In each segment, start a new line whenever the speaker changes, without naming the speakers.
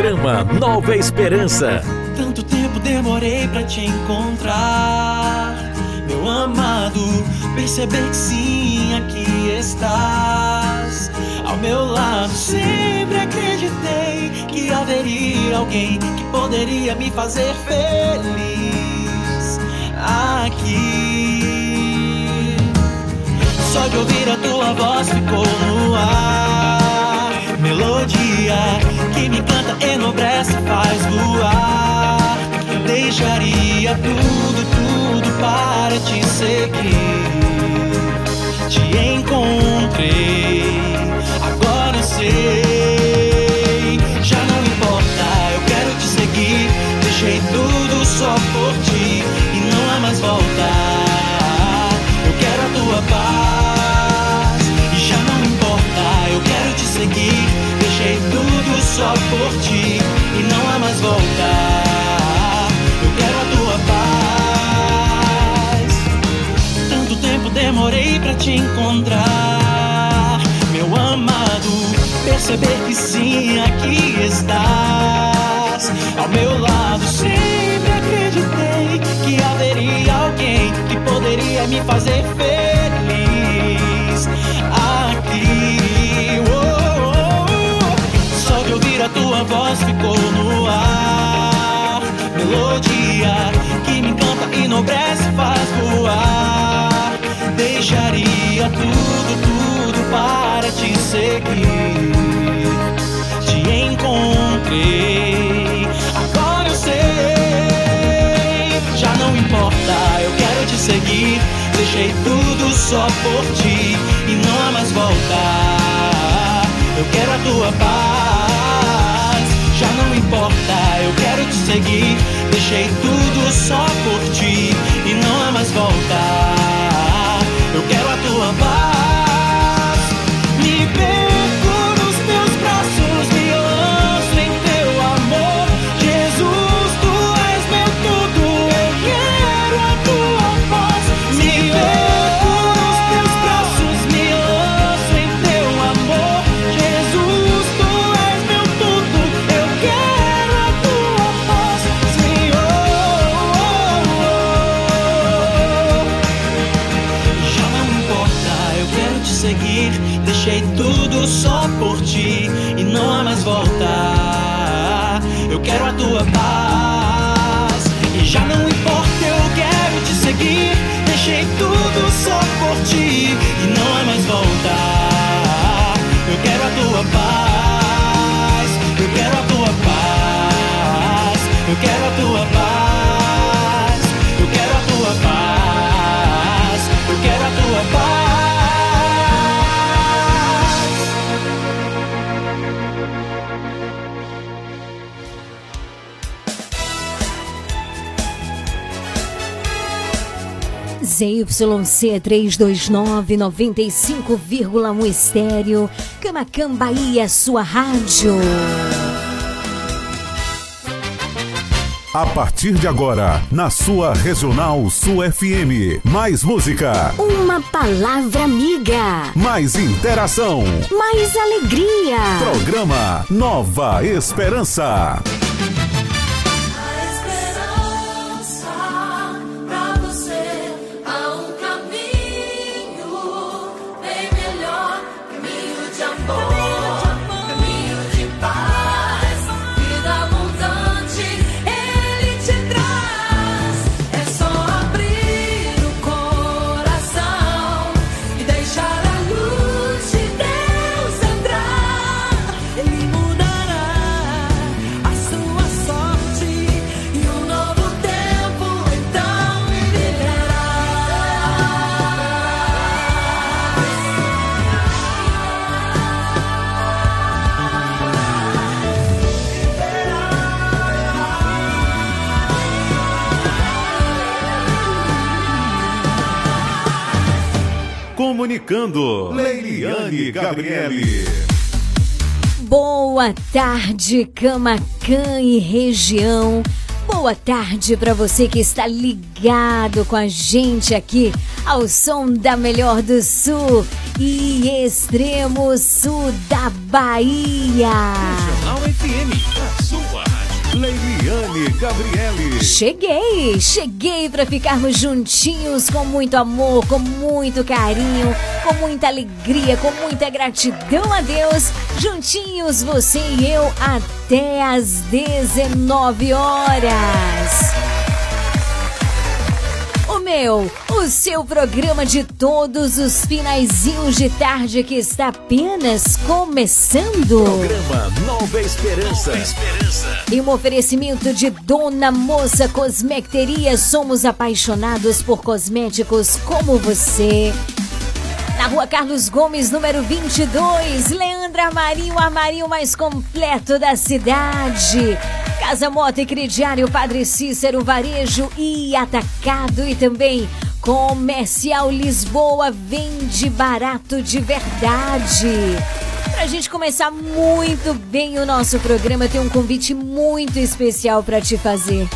Programa Nova Esperança.
Tanto tempo demorei pra te encontrar, meu amado. Perceber que sim, aqui estás ao meu lado. Sempre acreditei que haveria alguém que poderia me fazer feliz aqui. Só de ouvir a tua voz ficou no ar. Melodia que me canta, enobrece, faz voar. Deixaria tudo, tudo para te seguir. Te encontrei, agora eu sei. Já não importa, eu quero te seguir. Deixei tudo só por ti e não há mais volta. Só por ti e não há mais volta. Eu quero a tua paz. Tanto tempo demorei pra te encontrar, meu amado. Perceber que sim, aqui estás ao meu lado. Sempre acreditei que haveria alguém que poderia me fazer feliz tua voz ficou no ar. Melodia que me encanta, enobrece, faz voar. Deixaria tudo, tudo para te seguir. Te encontrei, agora eu sei. Já não importa, eu quero te seguir. Deixei tudo só por ti e não há mais volta. Eu quero a tua paz. Importa, eu quero te seguir. Deixei tudo só por ti e não há mais volta.
ZYC 329 95,1 estéreo, Camacan Bahia, sua rádio.
A partir de agora, na sua Regional Sul FM. Mais música,
Uma palavra amiga,
mais interação.
mais alegria.
Programa Nova Esperança. Comunicando, Leiliane Gabriele.
Boa tarde, Camacan e região. Boa tarde para você que está ligado com a gente aqui ao som da Melhor do Sul e Extremo Sul da Bahia.
Regional FM, a sua
Gabriele.
Cheguei, cheguei para ficarmos juntinhos com muito amor, com muito carinho, com muita alegria, com muita gratidão a Deus. Juntinhos, você e eu, até às 19 horas. O meu, o seu programa de todos os finaizinhos de tarde que está apenas começando.
Programa Nova Esperança.
E um oferecimento de Dona Moça Cosmecteria. Somos apaixonados por cosméticos como você. Na rua Carlos Gomes, número 22, Leandra Armarinho, armarinho mais completo da cidade. Casa Moto e Crediário Padre Cícero, Varejo e Atacado e também Comercial Lisboa vende barato de verdade. Pra gente começar muito bem o nosso programa, tenho um convite muito especial para te fazer.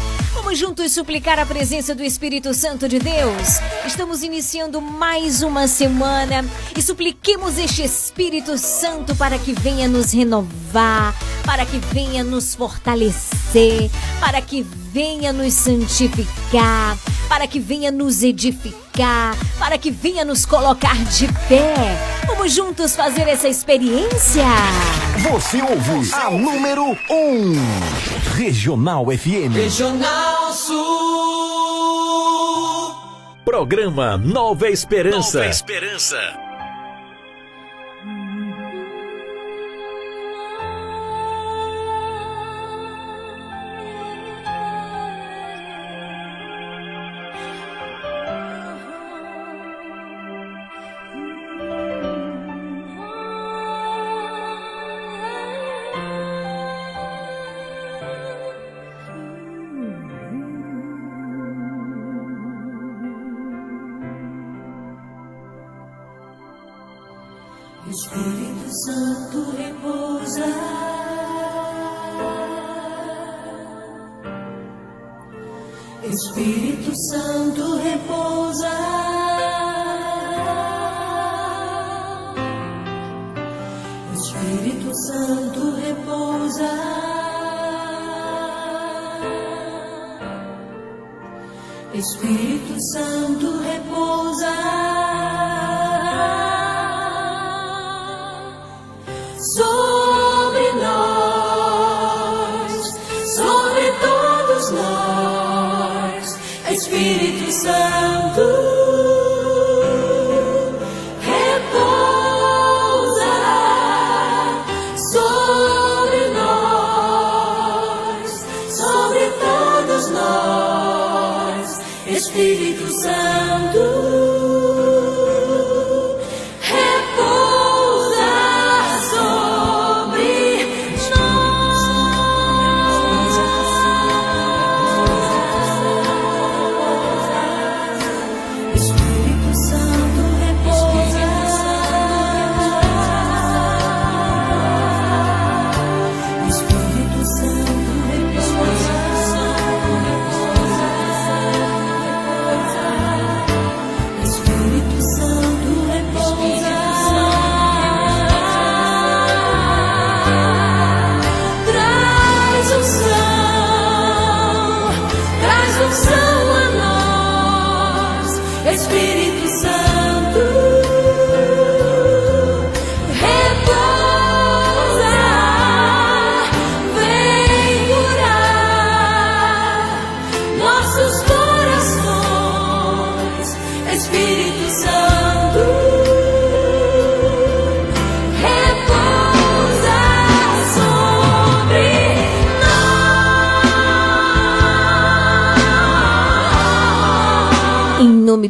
Vamos juntos suplicar a presença do Espírito Santo de Deus. Estamos iniciando mais uma semana e supliquemos este Espírito Santo para que venha nos renovar, para que venha nos fortalecer, para que venha nos santificar, para que venha nos edificar, para que venha nos colocar de pé. Vamos juntos fazer essa experiência?
Você ouve a número 1, um, Regional FM.
Regional Sul.
Programa Nova Esperança.
Nova
Esperança.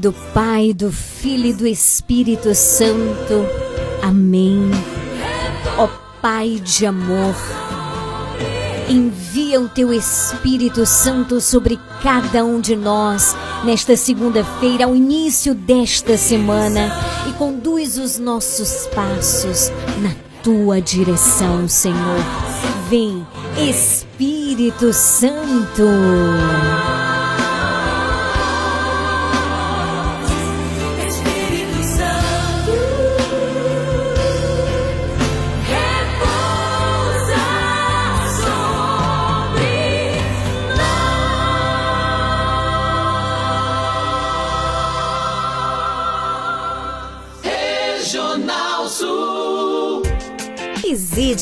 Do Pai, do Filho e do Espírito Santo. Amém. Ó Pai de amor, envia o teu Espírito Santo sobre cada um de nós nesta segunda-feira, ao início desta semana, e conduz os nossos passos na tua direção, Senhor. Vem, Espírito Santo.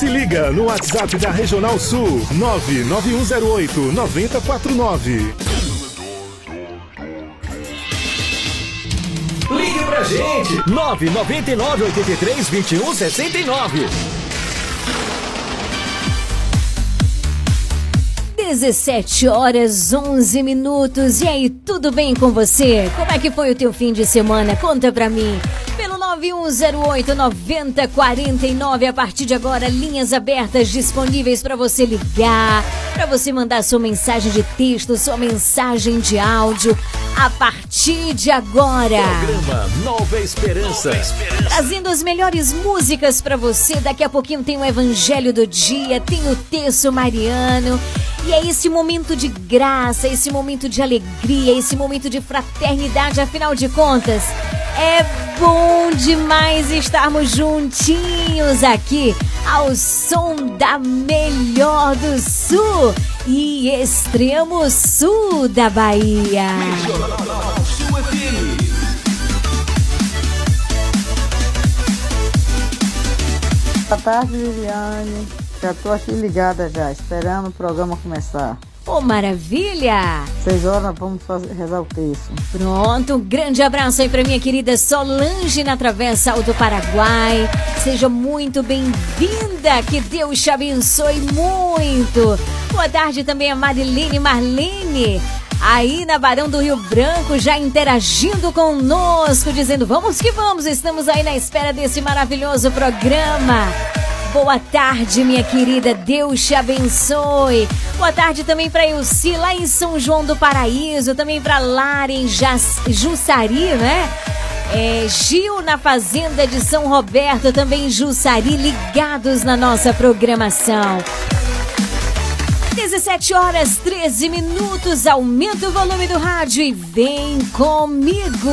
Se liga no WhatsApp da Regional Sul 99108 9049.
Ligue pra gente! 999 83 21 69.
17 horas 11 minutos. E aí, tudo bem com você? Como é que foi o teu fim de semana? Conta pra mim. Pelo 9108 9049 a partir de agora, linhas abertas disponíveis para você ligar, para você mandar sua mensagem de texto, sua mensagem de áudio. A partir de agora.
Programa Nova Esperança.
Trazendo as melhores músicas para você. Daqui a pouquinho tem o Evangelho do Dia, tem o Terço Mariano. E é esse momento de graça, esse momento de alegria, esse momento de fraternidade, afinal de contas. É bom demais estarmos juntinhos aqui ao som da melhor do sul e extremo sul da Bahia.
Boa tarde, Liliane. Já tô aqui ligada já, esperando o programa começar.
Ô, maravilha!
Seis horas vamos fazer, rezar o texto.
Pronto, um grande abraço aí pra minha querida Solange na Travessa do Paraguai. Seja muito bem-vinda, que Deus te abençoe muito. Boa tarde também a Marilene Marlene. Aí na Barão do Rio Branco, já interagindo conosco, dizendo vamos que vamos, estamos aí na espera desse maravilhoso programa. Boa tarde, minha querida. Deus te abençoe. Boa tarde também para Ilci, lá em São João do Paraíso. Também para Lara, em Jussari, né? É, Gil na Fazenda de São Roberto, também Jussari, ligados na nossa programação. 17 horas 13 minutos. Aumenta o volume do rádio e vem comigo.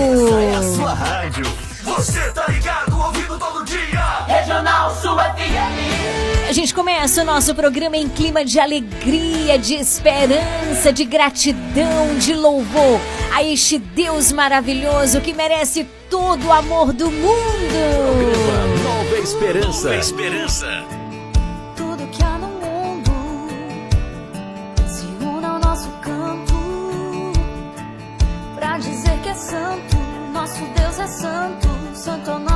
Sua rádio. Você tá ligado.
FM.
A gente começa o nosso programa em clima de alegria, de esperança, de gratidão, de louvor a este Deus maravilhoso que merece todo o amor do mundo.
Programa Nova Esperança.
Nova Esperança.
Tudo que há no mundo se une ao nosso canto pra dizer que é santo. Nosso Deus é santo, santo é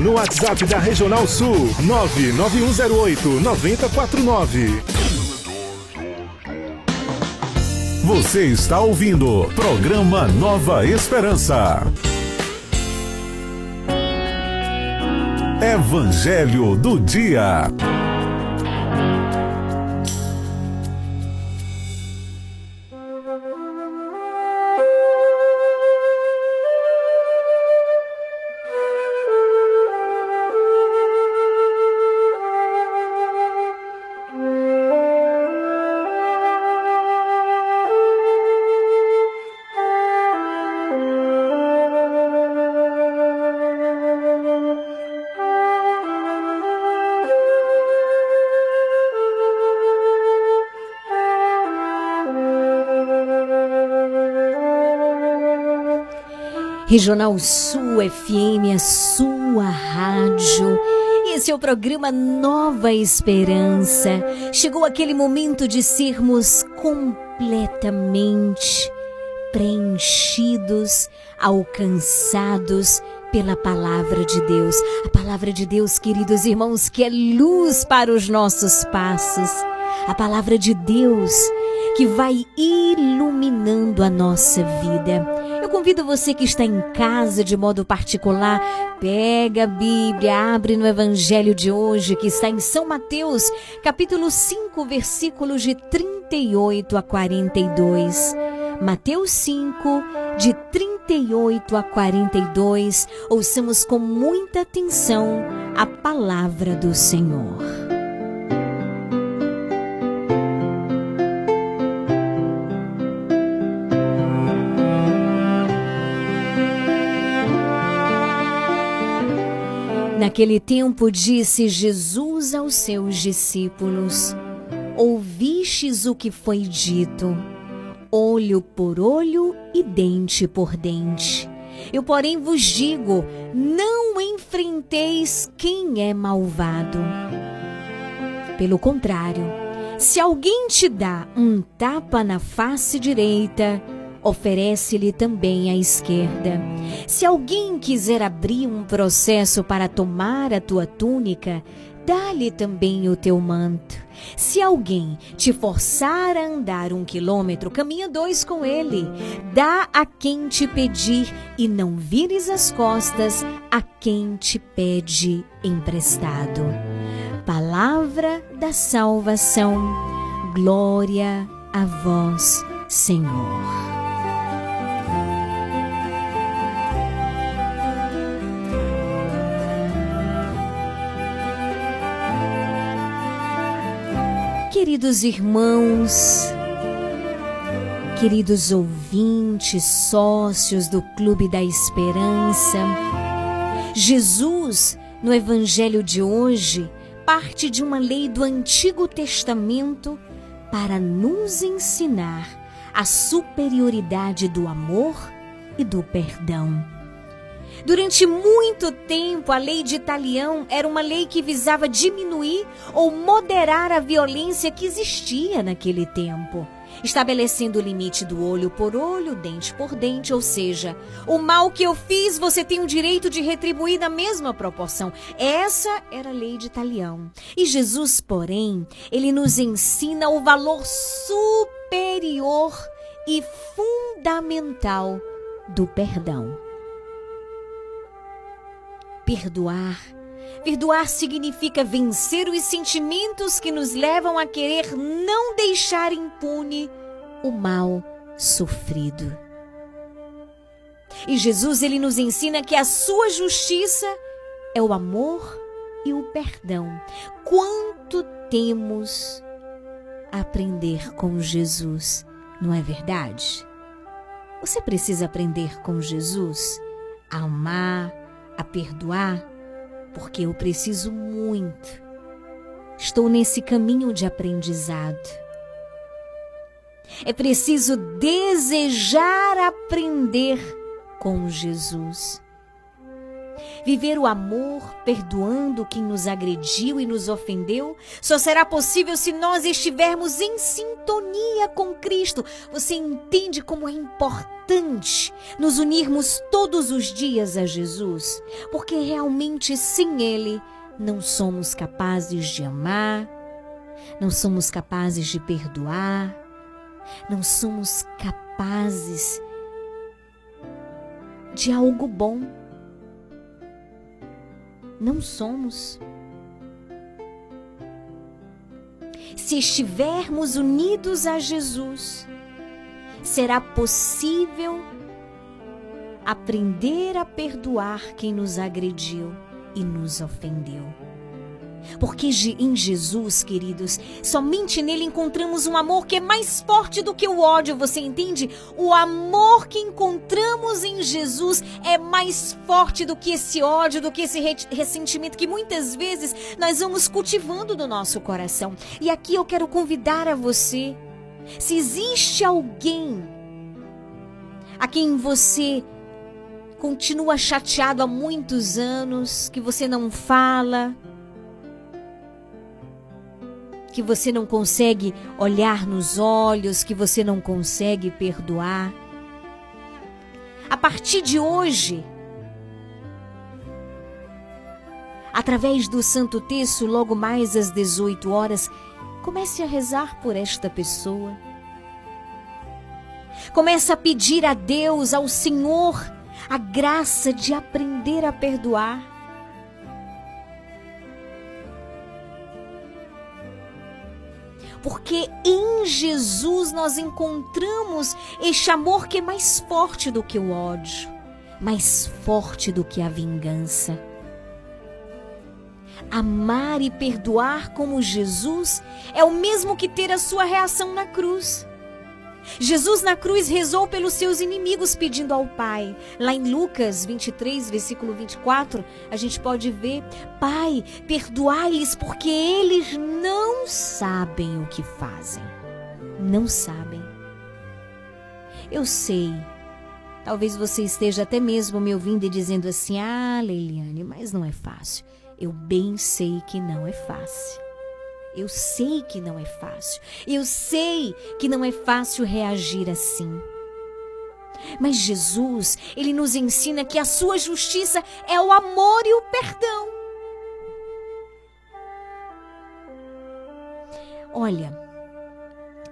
no
WhatsApp da Regional Sul 99108 9049.
Você está ouvindo programa Nova Esperança. Evangelho do Dia.
Regional Sul FM, a sua rádio. Esse é o programa Nova Esperança. Chegou aquele momento de sermos completamente preenchidos, alcançados pela palavra de Deus. A palavra de Deus, queridos irmãos, que é luz para os nossos passos. A palavra de Deus que vai iluminando a nossa vida. Convido você que está em casa de modo particular, pega a Bíblia, abre no Evangelho de hoje, que está em São Mateus, capítulo 5, versículos de 38 a 42. Mateus 5, de 38 a 42, ouçamos com muita atenção a palavra do Senhor. Naquele tempo disse Jesus aos seus discípulos: Ouvistes o que foi dito, olho por olho e dente por dente. Eu, porém, vos digo: não enfrenteis quem é malvado. Pelo contrário, se alguém te dá um tapa na face direita, oferece-lhe também a esquerda. Se alguém quiser abrir um processo para tomar a tua túnica, dá-lhe também o teu manto. Se alguém te forçar a andar um quilômetro, caminha dois com ele. Dá a quem te pedir e não vires as costas a quem te pede emprestado. Palavra da salvação. Glória a vós, Senhor. Queridos irmãos, queridos ouvintes, sócios do Clube da Esperança, Jesus, no Evangelho de hoje, parte de uma lei do Antigo Testamento para nos ensinar a superioridade do amor e do perdão. Durante muito tempo, a lei de Italião era uma lei que visava diminuir ou moderar a violência que existia naquele tempo, estabelecendo o limite do olho por olho, dente por dente, ou seja, o mal que eu fiz você tem o direito de retribuir na mesma proporção. Essa era a lei de Italião. E Jesus, porém, ele nos ensina o valor superior e fundamental do perdão perdoar. Perdoar significa vencer os sentimentos que nos levam a querer não deixar impune o mal sofrido. E Jesus ele nos ensina que a sua justiça é o amor e o perdão. Quanto temos a aprender com Jesus, não é verdade? Você precisa aprender com Jesus a amar, a perdoar, porque eu preciso muito. Estou nesse caminho de aprendizado. É preciso desejar aprender com Jesus. Viver o amor, perdoando quem nos agrediu e nos ofendeu, só será possível se nós estivermos em sintonia com Cristo. Você entende como é importante nos unirmos todos os dias a Jesus? Porque realmente sem Ele não somos capazes de amar, não somos capazes de perdoar, não somos capazes de algo bom. Não somos. Se estivermos unidos a Jesus, será possível aprender a perdoar quem nos agrediu e nos ofendeu. Porque em Jesus, queridos, somente nele encontramos um amor que é mais forte do que o ódio, você entende? O amor que encontramos em Jesus é mais forte do que esse ódio, do que esse ressentimento que muitas vezes nós vamos cultivando no nosso coração. E aqui eu quero convidar a você, se existe alguém a quem você continua chateado há muitos anos, que você não fala, que você não consegue olhar nos olhos, que você não consegue perdoar. A partir de hoje, através do Santo Texto, logo mais às 18 horas, comece a rezar por esta pessoa. Comece a pedir a Deus, ao Senhor, a graça de aprender a perdoar. Porque em Jesus nós encontramos este amor que é mais forte do que o ódio, mais forte do que a vingança. Amar e perdoar como Jesus é o mesmo que ter a sua reação na cruz. Jesus na cruz rezou pelos seus inimigos pedindo ao Pai. Lá em Lucas 23, versículo 24, a gente pode ver: Pai, perdoai-lhes porque eles não sabem o que fazem. Não sabem. Eu sei. Talvez você esteja até mesmo me ouvindo e dizendo assim: Ah, Leiliane, mas não é fácil. Eu bem sei que não é fácil. Eu sei que não é fácil. Eu sei que não é fácil reagir assim. Mas Jesus, ele nos ensina que a sua justiça é o amor e o perdão. Olha,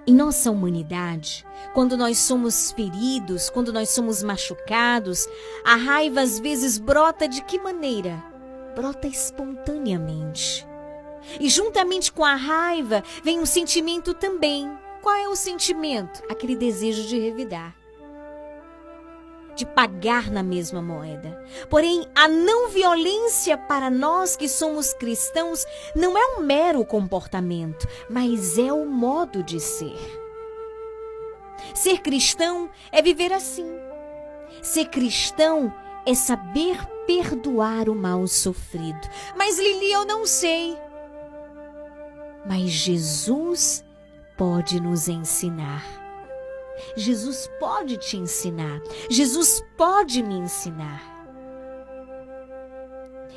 em nossa humanidade, quando nós somos feridos, quando nós somos machucados, a raiva às vezes brota de que maneira? Brota espontaneamente. E juntamente com a raiva vem um sentimento também. Qual é o sentimento? Aquele desejo de revidar. De pagar na mesma moeda. Porém, a não violência para nós que somos cristãos não é um mero comportamento, mas é o modo de ser. Ser cristão é viver assim. Ser cristão é saber perdoar o mal sofrido. Mas Lili, eu não sei mas Jesus pode nos ensinar. Jesus pode te ensinar. Jesus pode me ensinar.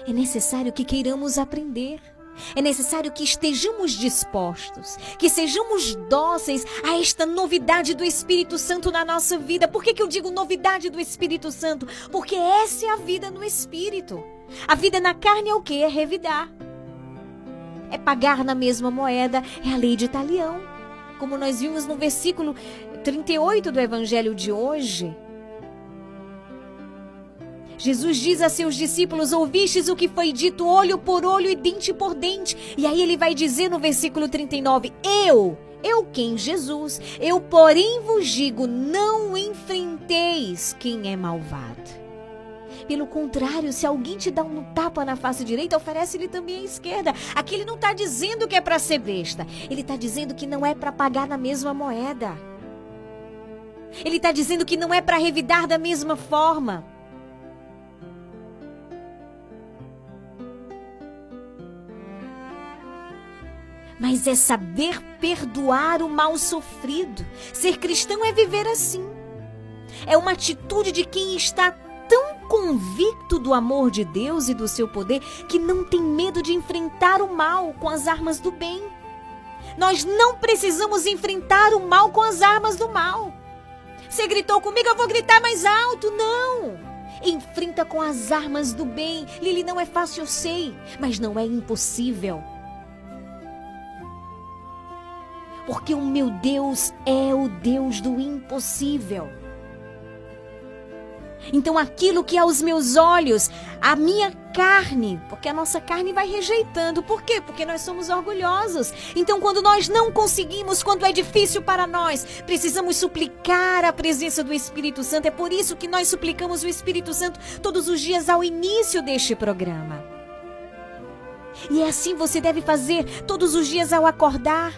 É necessário que queiramos aprender. É necessário que estejamos dispostos, que sejamos dóceis a esta novidade do Espírito Santo na nossa vida. Por que, que eu digo novidade do Espírito Santo? Porque essa é a vida no Espírito. A vida na carne é o que? É revidar é pagar na mesma moeda, é a lei de Italião. Como nós vimos no versículo 38 do evangelho de hoje. Jesus diz a seus discípulos: Ouvistes o que foi dito olho por olho e dente por dente. E aí ele vai dizer no versículo 39: Eu, eu quem? Jesus. Eu, porém, vos digo: não enfrenteis quem é malvado. Pelo contrário, se alguém te dá um tapa na face direita, oferece-lhe também a esquerda. Aqui ele não está dizendo que é para ser besta. Ele está dizendo que não é para pagar na mesma moeda. Ele está dizendo que não é para revidar da mesma forma. Mas é saber perdoar o mal sofrido. Ser cristão é viver assim. É uma atitude de quem está tão convicto do amor de Deus e do seu poder que não tem medo de enfrentar o mal com as armas do bem. Nós não precisamos enfrentar o mal com as armas do mal. Você gritou comigo, eu vou gritar mais alto. Não! Enfrenta com as armas do bem. Lili, não é fácil, eu sei, mas não é impossível. Porque o meu Deus é o Deus do impossível. Então, aquilo que aos meus olhos, a minha carne, porque a nossa carne vai rejeitando. Por quê? Porque nós somos orgulhosos. Então, quando nós não conseguimos, quando é difícil para nós, precisamos suplicar a presença do Espírito Santo. É por isso que nós suplicamos o Espírito Santo todos os dias ao início deste programa. E é assim você deve fazer todos os dias ao acordar.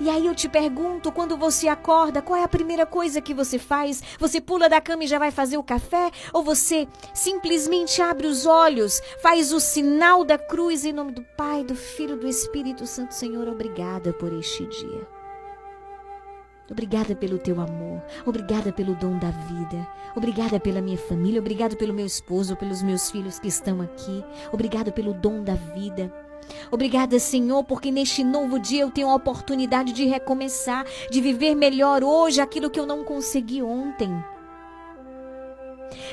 E aí eu te pergunto, quando você acorda, qual é a primeira coisa que você faz? Você pula da cama e já vai fazer o café? Ou você simplesmente abre os olhos, faz o sinal da cruz em nome do Pai, do Filho do Espírito Santo? Senhor, obrigada por este dia. Obrigada pelo teu amor, obrigada pelo dom da vida, obrigada pela minha família, obrigada pelo meu esposo, pelos meus filhos que estão aqui, obrigada pelo dom da vida. Obrigada, Senhor, porque neste novo dia eu tenho a oportunidade de recomeçar, de viver melhor hoje aquilo que eu não consegui ontem.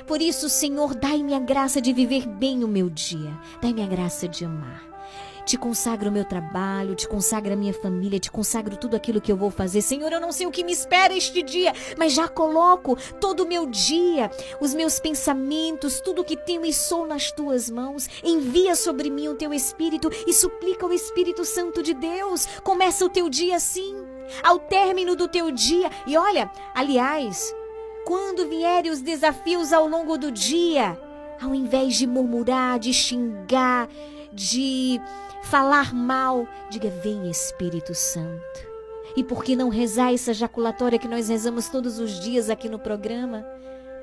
Por isso, Senhor, dai-me a graça de viver bem o meu dia. Dai-me a graça de amar. Te consagro o meu trabalho, te consagro a minha família, te consagro tudo aquilo que eu vou fazer. Senhor, eu não sei o que me espera este dia, mas já coloco todo o meu dia, os meus pensamentos, tudo o que tenho e sou nas tuas mãos. Envia sobre mim o teu Espírito e suplica o Espírito Santo de Deus. Começa o teu dia assim, ao término do teu dia. E olha, aliás, quando vierem os desafios ao longo do dia, ao invés de murmurar, de xingar, de falar mal, diga: Vem Espírito Santo. E por que não rezar essa jaculatória que nós rezamos todos os dias aqui no programa?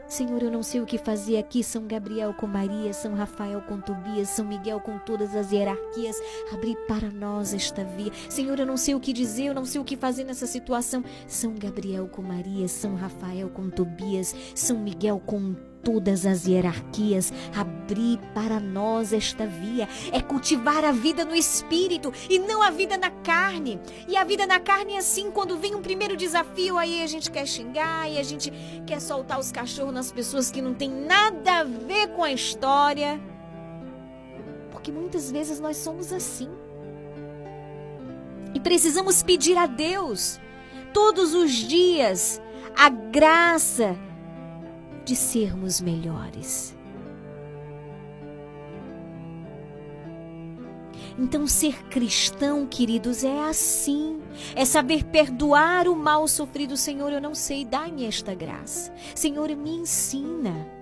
Senhor, eu não sei o que fazer aqui. São Gabriel com Maria, São Rafael com Tobias, São Miguel com todas as hierarquias. Abri para nós esta via. Senhor, eu não sei o que dizer, eu não sei o que fazer nessa situação. São Gabriel com Maria, São Rafael com Tobias, São Miguel com todas as hierarquias, abrir para nós esta via. É cultivar a vida no espírito e não a vida na carne. E a vida na carne é assim, quando vem um primeiro desafio, aí a gente quer xingar e a gente quer soltar os cachorros nas pessoas que não tem nada a ver com a história. Porque muitas vezes nós somos assim. E precisamos pedir a Deus todos os dias a graça de sermos melhores. Então, ser cristão, queridos, é assim. É saber perdoar o mal sofrido. Senhor, eu não sei, dá-me esta graça. Senhor, me ensina.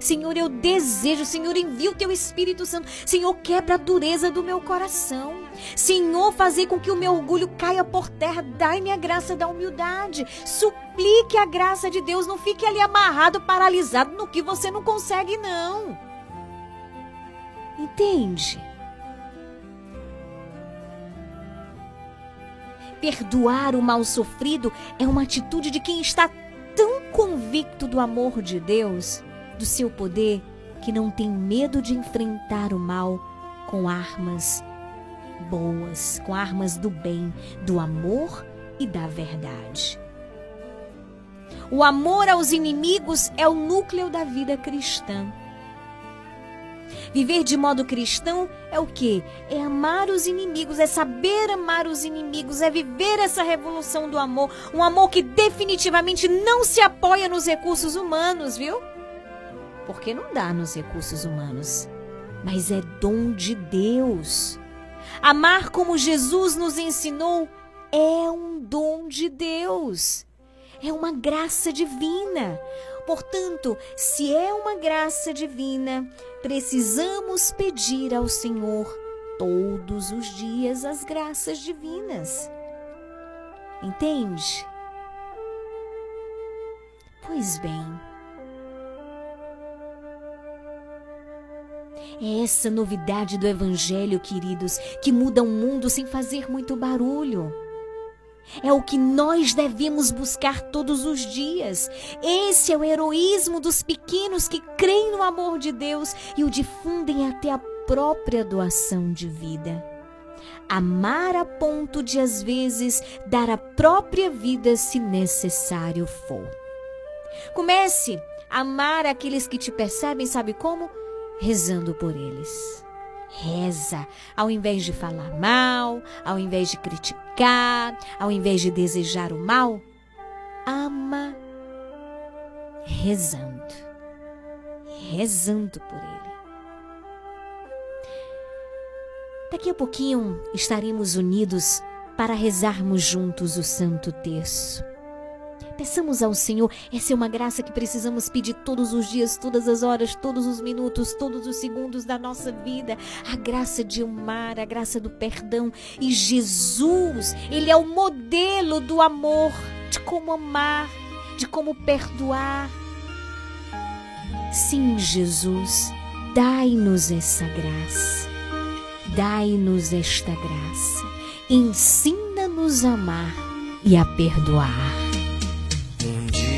Senhor, eu desejo. Senhor, envia o teu Espírito Santo. Senhor, quebra a dureza do meu coração. Senhor, fazer com que o meu orgulho caia por terra. Dai-me a graça da humildade. Suplique a graça de Deus. Não fique ali amarrado, paralisado no que você não consegue, não. Entende? Perdoar o mal sofrido é uma atitude de quem está tão convicto do amor de Deus, do seu poder, que não tem medo de enfrentar o mal com armas boas, com armas do bem, do amor e da verdade. O amor aos inimigos é o núcleo da vida cristã. Viver de modo cristão é o que? É amar os inimigos, é saber amar os inimigos, é viver essa revolução do amor. Um amor que definitivamente não se apoia nos recursos humanos, viu? Porque não dá nos recursos humanos. Mas é dom de Deus. Amar como Jesus nos ensinou é um dom de Deus. É uma graça divina. Portanto, se é uma graça divina, precisamos pedir ao Senhor todos os dias as graças divinas. Entende? Pois bem, É essa novidade do Evangelho, queridos, que muda o mundo sem fazer muito barulho. É o que nós devemos buscar todos os dias. Esse é o heroísmo dos pequenos que creem no amor de Deus e o difundem até a própria doação de vida. Amar a ponto de, às vezes, dar a própria vida se necessário for. Comece a amar aqueles que te percebem, sabe como? Rezando por eles reza, ao invés de falar mal, ao invés de criticar, ao invés de desejar o mal, ama rezando, rezando por ele. Daqui a pouquinho estaremos unidos para rezarmos juntos o Santo Terço. Peçamos ao Senhor, essa é uma graça que precisamos pedir todos os dias, todas as horas, todos os minutos, todos os segundos da nossa vida. A graça de amar, a graça do perdão. E Jesus, Ele é o modelo do amor, de como amar, de como perdoar. Sim, Jesus, dai-nos essa graça. Dai-nos esta graça. Ensina-nos a amar e a perdoar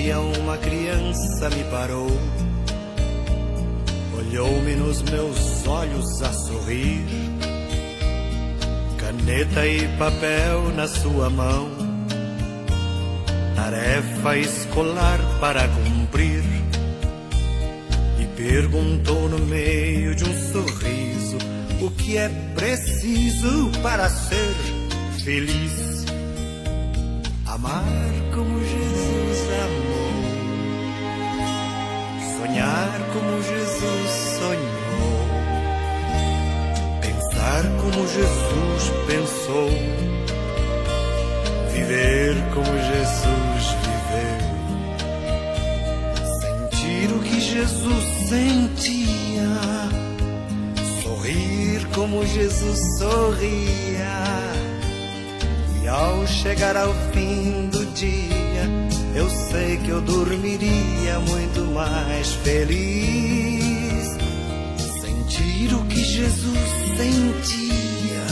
dia uma criança me parou, olhou-me nos meus olhos a sorrir, caneta e papel na sua mão, tarefa escolar para cumprir, e perguntou no meio de um sorriso o que é preciso para ser feliz. Amar como Jesus sonhar como Jesus sonhou, pensar como Jesus pensou, viver como Jesus viveu, sentir o que Jesus sentia, sorrir como Jesus sorria. E ao chegar ao fim do dia, eu sei que eu dormiria muito mais feliz. Sentir o que Jesus sentia,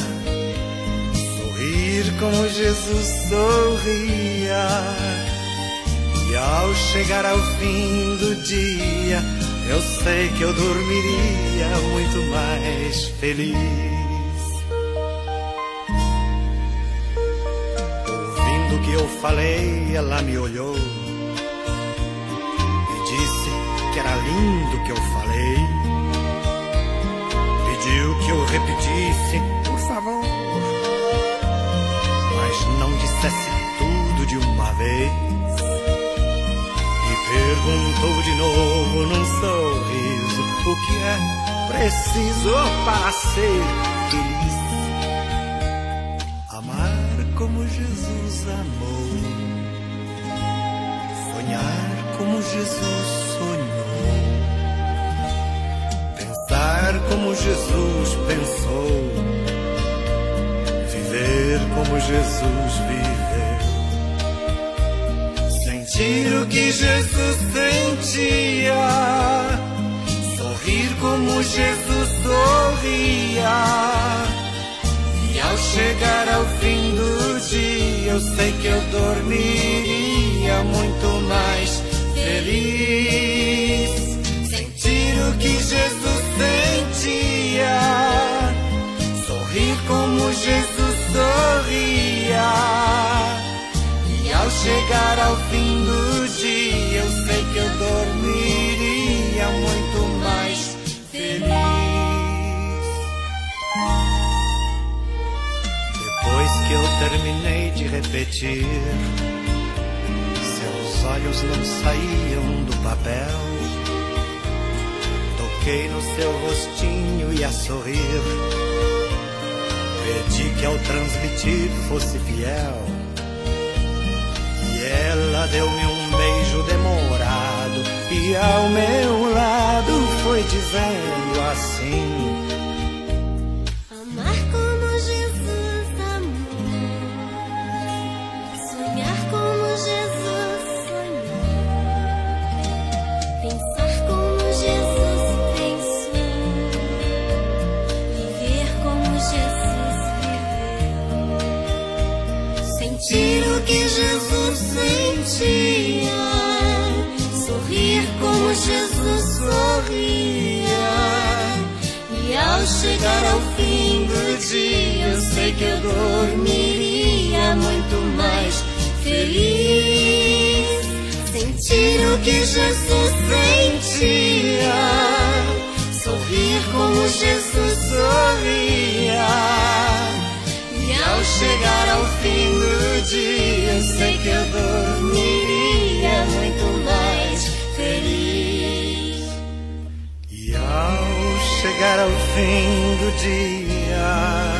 sorrir como Jesus sorria. E ao chegar ao fim do dia, eu sei que eu dormiria muito mais feliz. Eu falei, ela me olhou e disse que era lindo que eu falei. Pediu que eu repetisse, por favor, mas não dissesse tudo de uma vez. E perguntou de novo num sorriso o que é preciso para ser Jesus amou, sonhar como Jesus sonhou, pensar como Jesus pensou, viver como Jesus viveu, sentir o que Jesus sentia, sorrir como Jesus sorria ao chegar ao fim do dia, eu sei que eu dormiria muito mais feliz. Sentir o que Jesus sentia, sorrir como Jesus sorria. E ao chegar ao fim do dia, eu sei que eu dormiria muito mais feliz. Que eu terminei de repetir. Seus olhos não saíam do papel. Toquei no seu rostinho e a sorrir. Pedi que ao transmitir fosse fiel. E ela deu-me um beijo demorado. E ao meu lado foi dizendo assim tiro
sentia. Sorrir como Jesus sorria. E ao chegar ao fim do dia, eu sei que eu dormiria muito mais feliz. Sentir o que Jesus sentia. Sorrir como Jesus sorria. E ao chegar ao fim dia, eu sei que eu dormiria muito mais feliz.
E ao chegar ao fim do dia,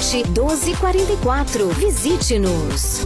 1244. Visite-nos.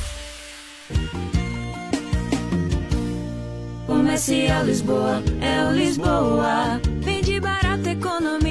Comercial Lisboa, é o Lisboa. Vende barato, economia.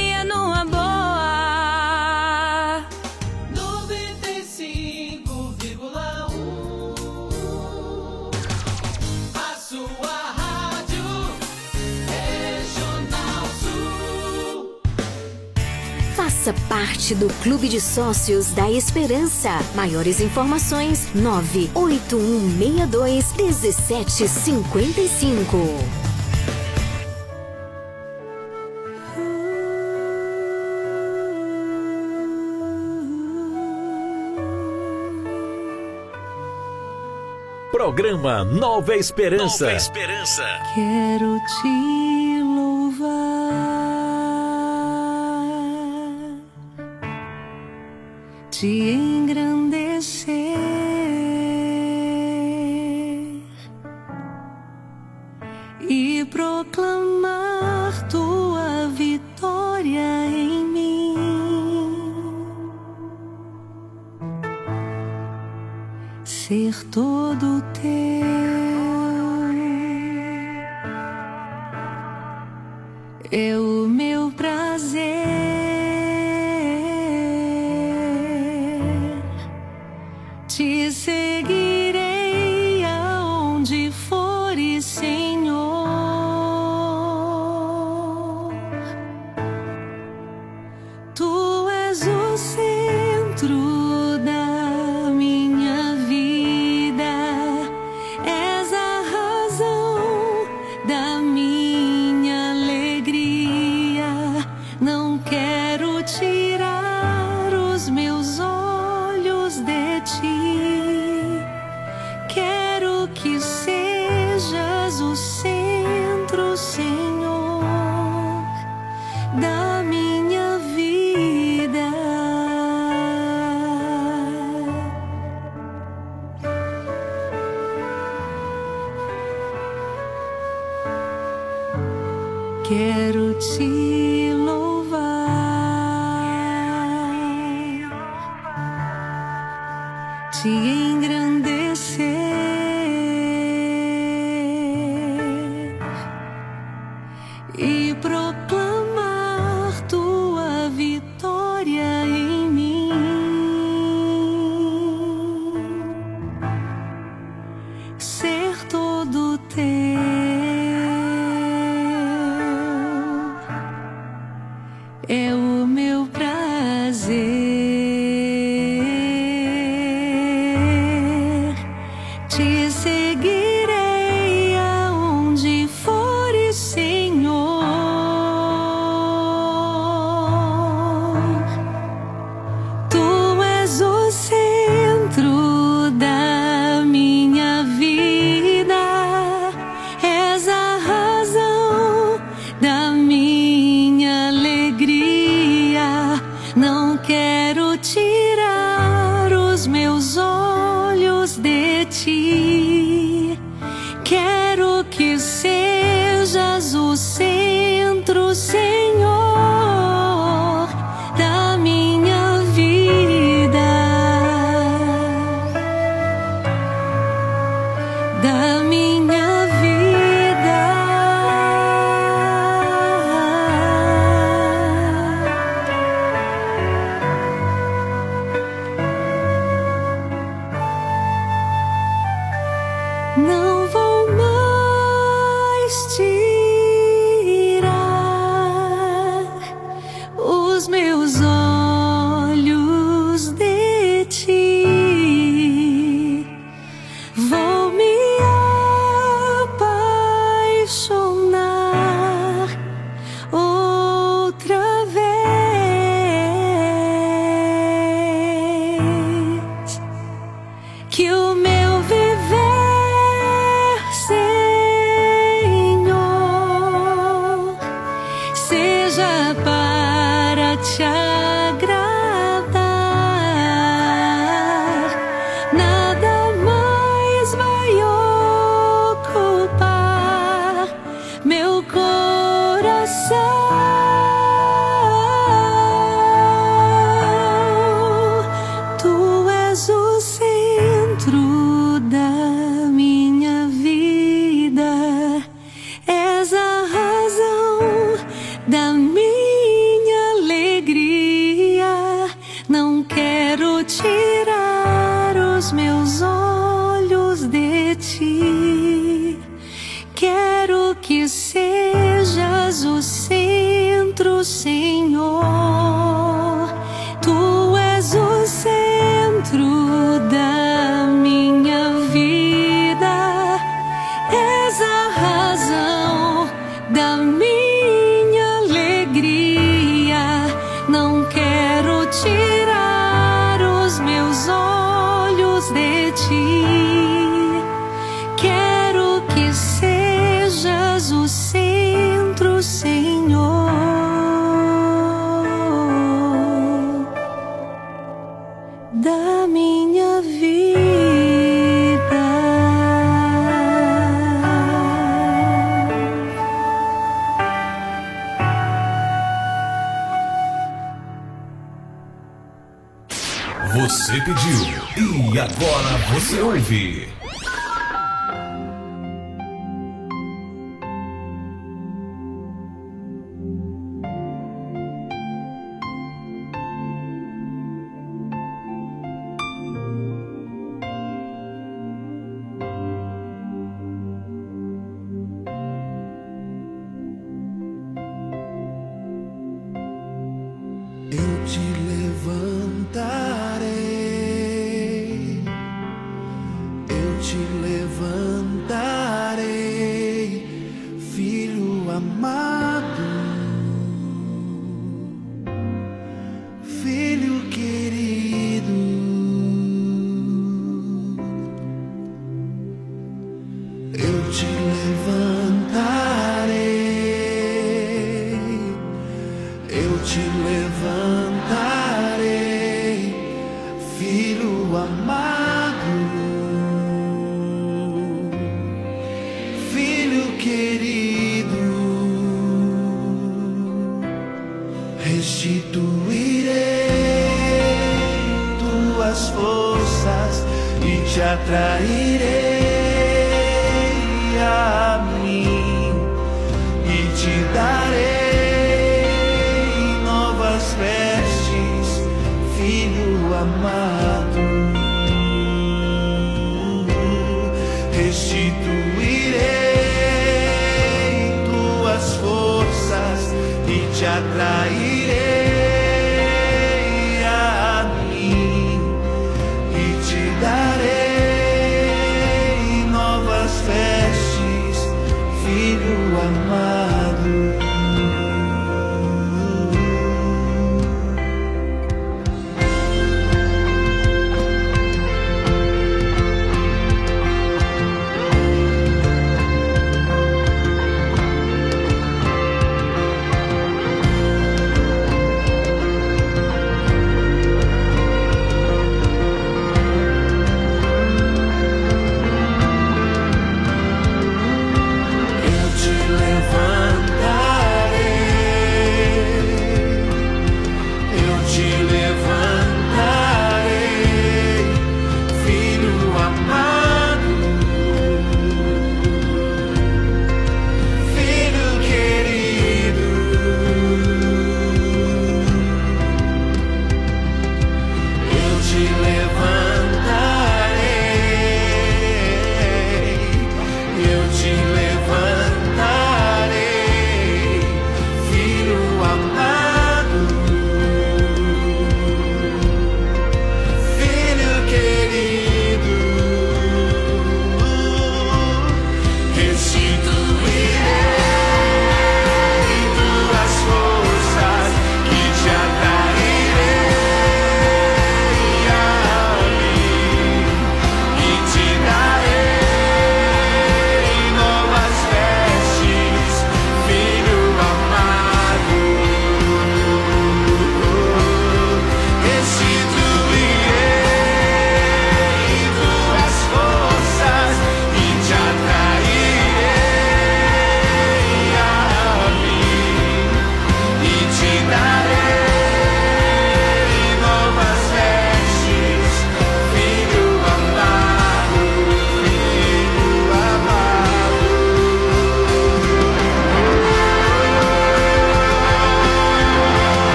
Faça parte do Clube de Sócios da Esperança. Maiores informações: 98162 1755.
Programa Nova Esperança.
Nova Esperança.
Quero te te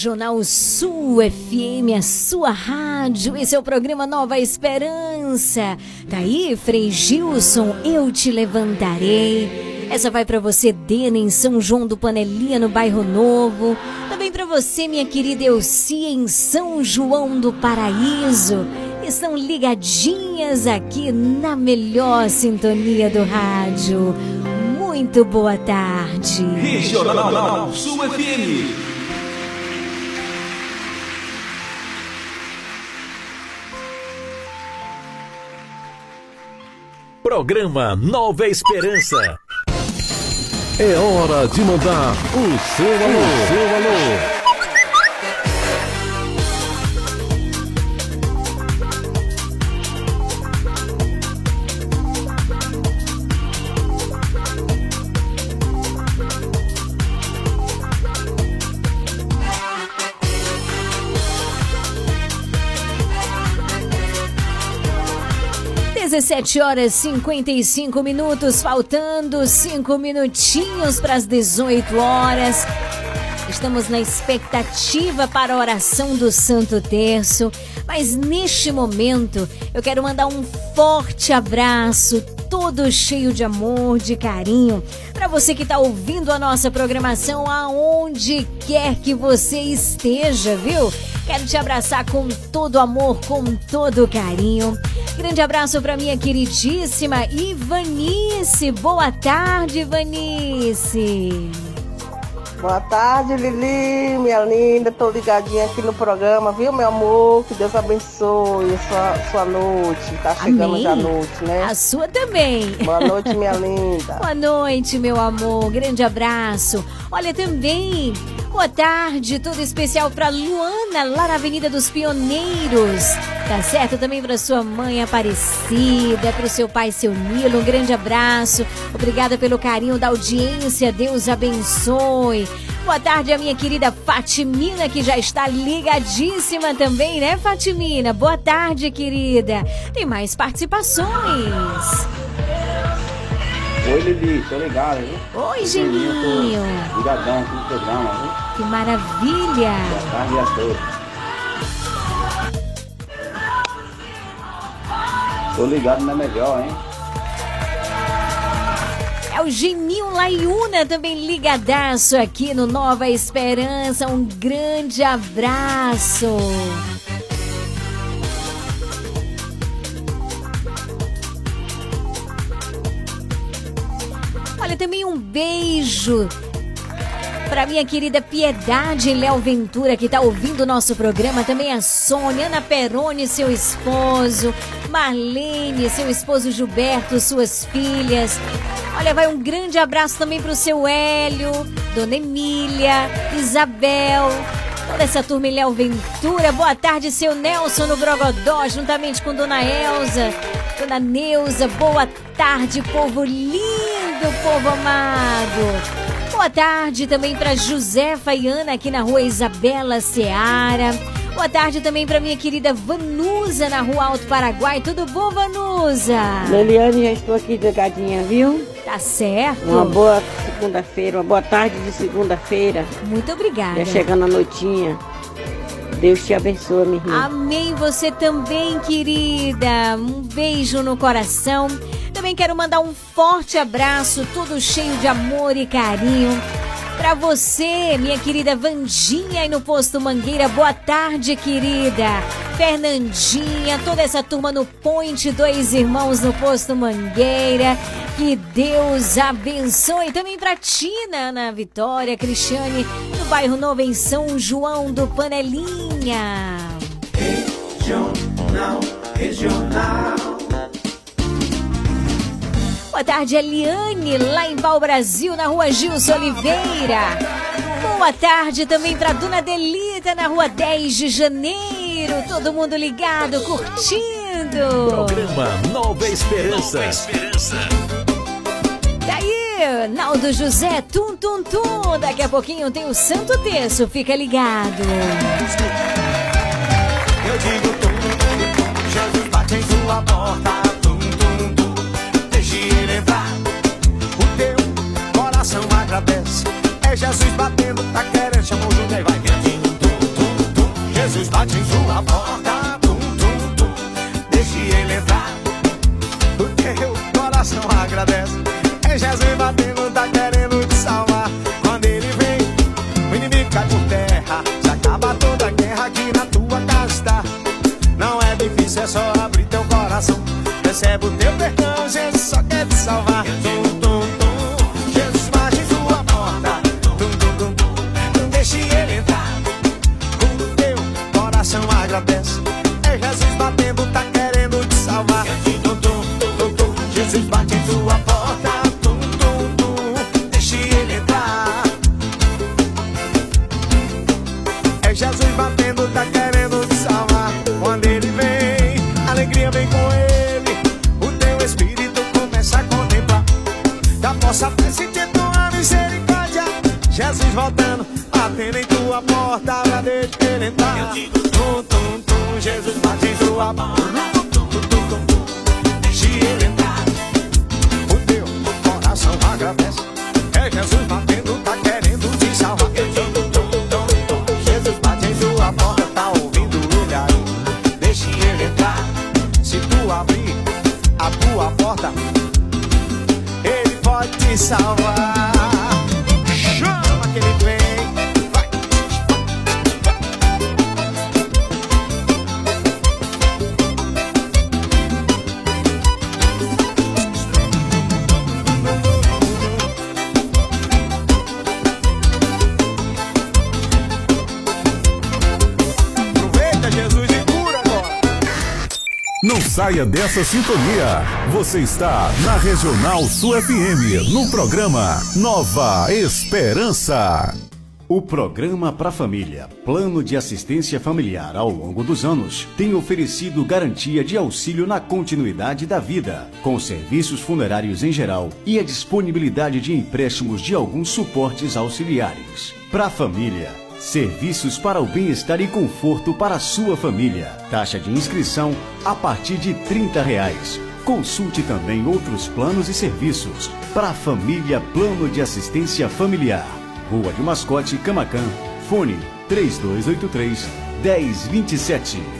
Regional Sul FM, a sua rádio. Esse é o programa Nova Esperança. Tá aí, Frei Gilson, eu te levantarei. Essa vai para você, Dena, em São João do Panelinha, no bairro Novo. Também para você, minha querida Elcia, em São João do Paraíso. Estão ligadinhas aqui na melhor sintonia do rádio. Muito boa tarde.
Regional Sul FM. Programa Nova Esperança.
É hora de mandar o seu alô. O seu alô.
17 horas 55 minutos, faltando 5 minutinhos para as 18 horas. Estamos na expectativa para a oração do Santo Terço, mas neste momento eu quero mandar um forte abraço, todo cheio de amor, de carinho, para você que está ouvindo a nossa programação aonde quer que você esteja, viu? Quero te abraçar com todo amor, com todo carinho. Grande abraço para minha queridíssima Ivanice. Boa tarde, Ivanice.
Boa tarde, Lili, minha linda. Tô ligadinha aqui no programa, viu, meu amor? Que Deus abençoe sua, sua noite. Tá chegando
Amém.
já a noite, né?
A sua também.
Boa noite, minha linda.
Boa noite, meu amor. Grande abraço. Olha também. Boa tarde, tudo especial para Luana, lá na Avenida dos Pioneiros. Tá certo? Também para sua mãe Aparecida, para o seu pai, seu Nilo. Um grande abraço. Obrigada pelo carinho da audiência. Deus abençoe. Boa tarde, a minha querida Fatimina, que já está ligadíssima também, né, Fatimina? Boa tarde, querida. Tem mais participações.
Oi, Lili, tô ligado, viu?
Oi,
Geninho, ligadão aqui no programa, viu?
Que maravilha!
Boa tarde a todos. Tô ligado na melhor, hein?
É o Geninho Laiuna também ligadaço aqui no Nova Esperança. Um grande abraço. Também um beijo para minha querida Piedade Léo Ventura, que tá ouvindo o nosso programa. Também a Sônia, Ana Peroni, seu esposo. Marlene, seu esposo Gilberto, suas filhas. Olha, vai um grande abraço também pro seu Hélio, Dona Emília, Isabel. Toda essa turma Léo Ventura. Boa tarde, seu Nelson no Brogodó, juntamente com Dona Elza, Dona Neuza. Boa tarde, povo lindo, povo amado. Boa tarde também para Josefa e Ana aqui na rua Isabela Seara. Boa tarde também para minha querida Vanusa na rua Alto Paraguai. Tudo bom, Vanusa?
Leliane, já estou aqui ligadinha, viu?
Tá certo.
Uma boa segunda-feira, uma boa tarde de segunda-feira.
Muito obrigada.
Já chegando a noitinha. Deus te abençoe, minha irmã.
Amém, você também, querida. Um beijo no coração. Também quero mandar um forte abraço, todo cheio de amor e carinho. Pra você, minha querida Vandinha aí no posto Mangueira. Boa tarde, querida. Fernandinha, toda essa turma no Point, dois irmãos no posto Mangueira. Que Deus abençoe. Também pra Tina, Ana Vitória, Cristiane, no bairro Novo em São João do Panelinha.
Regional, regional.
Boa tarde, Eliane, lá em Pau Brasil, na rua Gilson Oliveira. Boa tarde também para Dona Delita, na rua 10 de janeiro. Todo mundo ligado, curtindo.
Programa Nova Esperança.
Daí, Naldo José, tum, tum, tum. Daqui a pouquinho tem o Santo Terço, fica ligado.
Eu digo tum, tum, tum, Jesus bate em sua porta, É Jesus batendo, tá querendo, chama o e vai. Tum. Jesus bate em sua porta,
saia dessa sintonia. Você está na Regional Sul FM, no programa Nova Esperança.
O programa Pra Família, Plano de Assistência Familiar ao longo dos anos, tem oferecido garantia de auxílio na continuidade da vida, com serviços funerários em geral e a disponibilidade de empréstimos de alguns suportes auxiliares. Pra Família, serviços para o bem-estar e conforto para a sua família. Taxa de inscrição a partir de 30 reais. Consulte também outros planos e serviços. Para a família Plano de Assistência Familiar. Rua de Mascote, Camacan. Fone 3283 1027.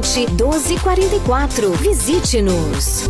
1244. Visite-nos.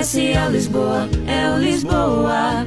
Comercial Lisboa, é o Lisboa.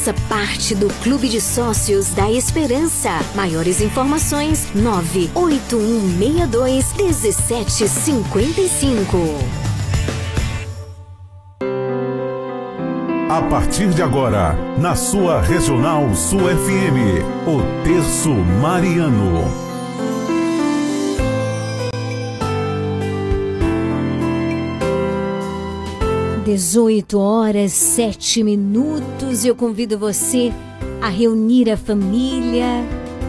Faça parte do Clube de Sócios da Esperança. Maiores informações: 98162 1755.
A partir de agora, na sua Regional Sul FM, o Terço Mariano.
18 horas 7 minutos. Eu convido você a reunir a família,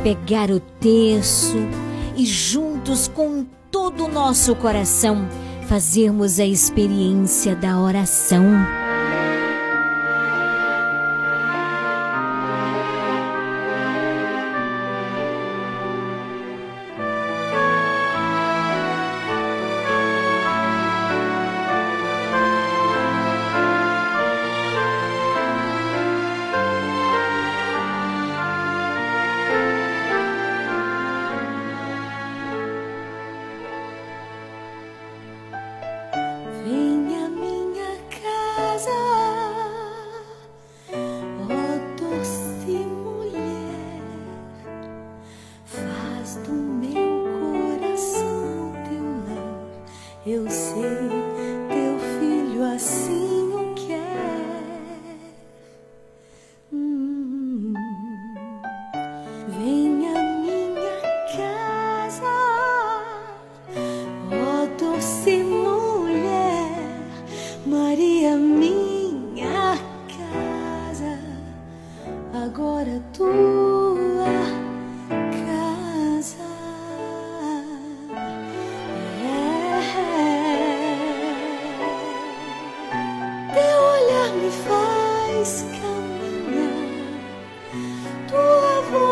pegar o terço e juntos com todo o nosso coração fazermos a experiência da oração.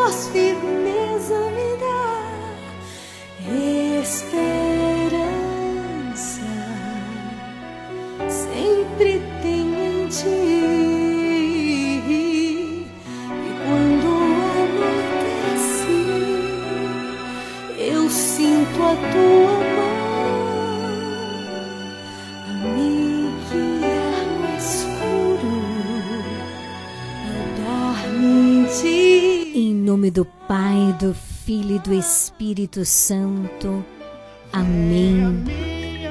Voz firmeza me dá esperança.
Nome do Pai, do Filho e do Espírito Santo. Amém.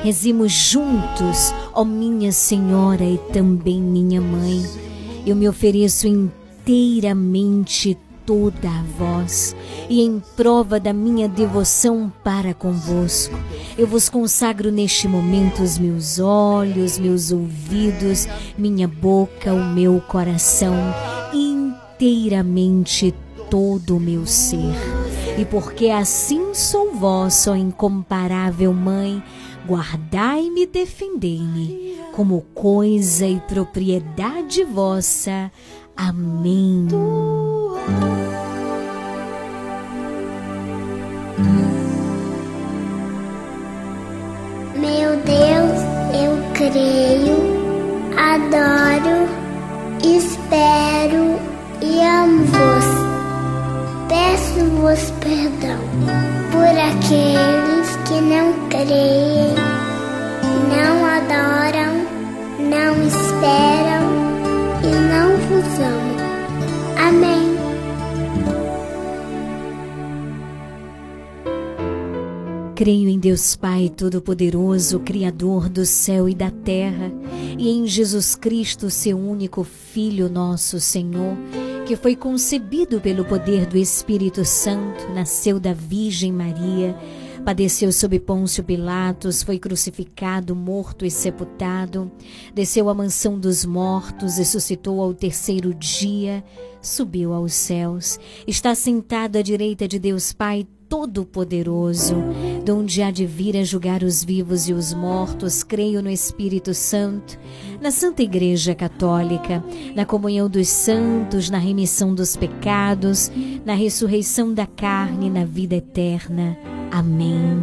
Rezemos juntos, ó minha Senhora e também minha Mãe. Eu me ofereço inteiramente toda a vós e em prova da minha devoção para convosco, eu vos consagro neste momento os meus olhos, meus ouvidos, minha boca, o meu coração, inteiramente todo o meu ser. E porque assim sou ó incomparável Mãe, guardai-me e defendei-me como coisa e propriedade vossa. Amém.
Meu Deus, eu creio, adoro, espero e amo-vos. Peço-vos perdão por aqueles que não creem, não adoram, não esperam e não vos amam. Amém.
Creio em Deus Pai Todo-Poderoso, Criador do céu e da terra, e em Jesus Cristo, seu único Filho, nosso Senhor, que foi concebido pelo poder do Espírito Santo, nasceu da Virgem Maria, padeceu sob Pôncio Pilatos, foi crucificado, morto e sepultado, desceu à mansão dos mortos, ressuscitou ao terceiro dia, subiu aos céus, está sentado à direita de Deus Pai Todo-Poderoso, de onde há de vir a julgar os vivos e os mortos, creio no Espírito Santo, na Santa Igreja Católica, na comunhão dos santos, na remissão dos pecados, na ressurreição da carne, na vida eterna. Amém.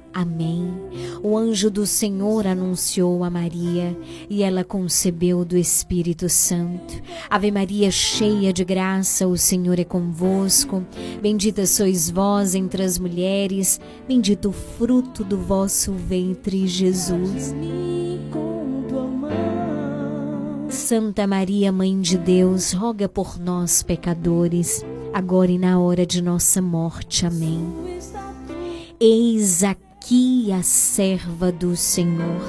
Amém. O anjo do Senhor anunciou a Maria e ela concebeu do Espírito Santo. Ave Maria, cheia de graça, o Senhor é convosco. Bendita sois vós entre as mulheres, bendito o fruto do vosso ventre, Jesus. Santa Maria, Mãe de Deus, roga por nós, pecadores, agora e na hora de nossa morte. Amém. Eis aqui a serva do Senhor.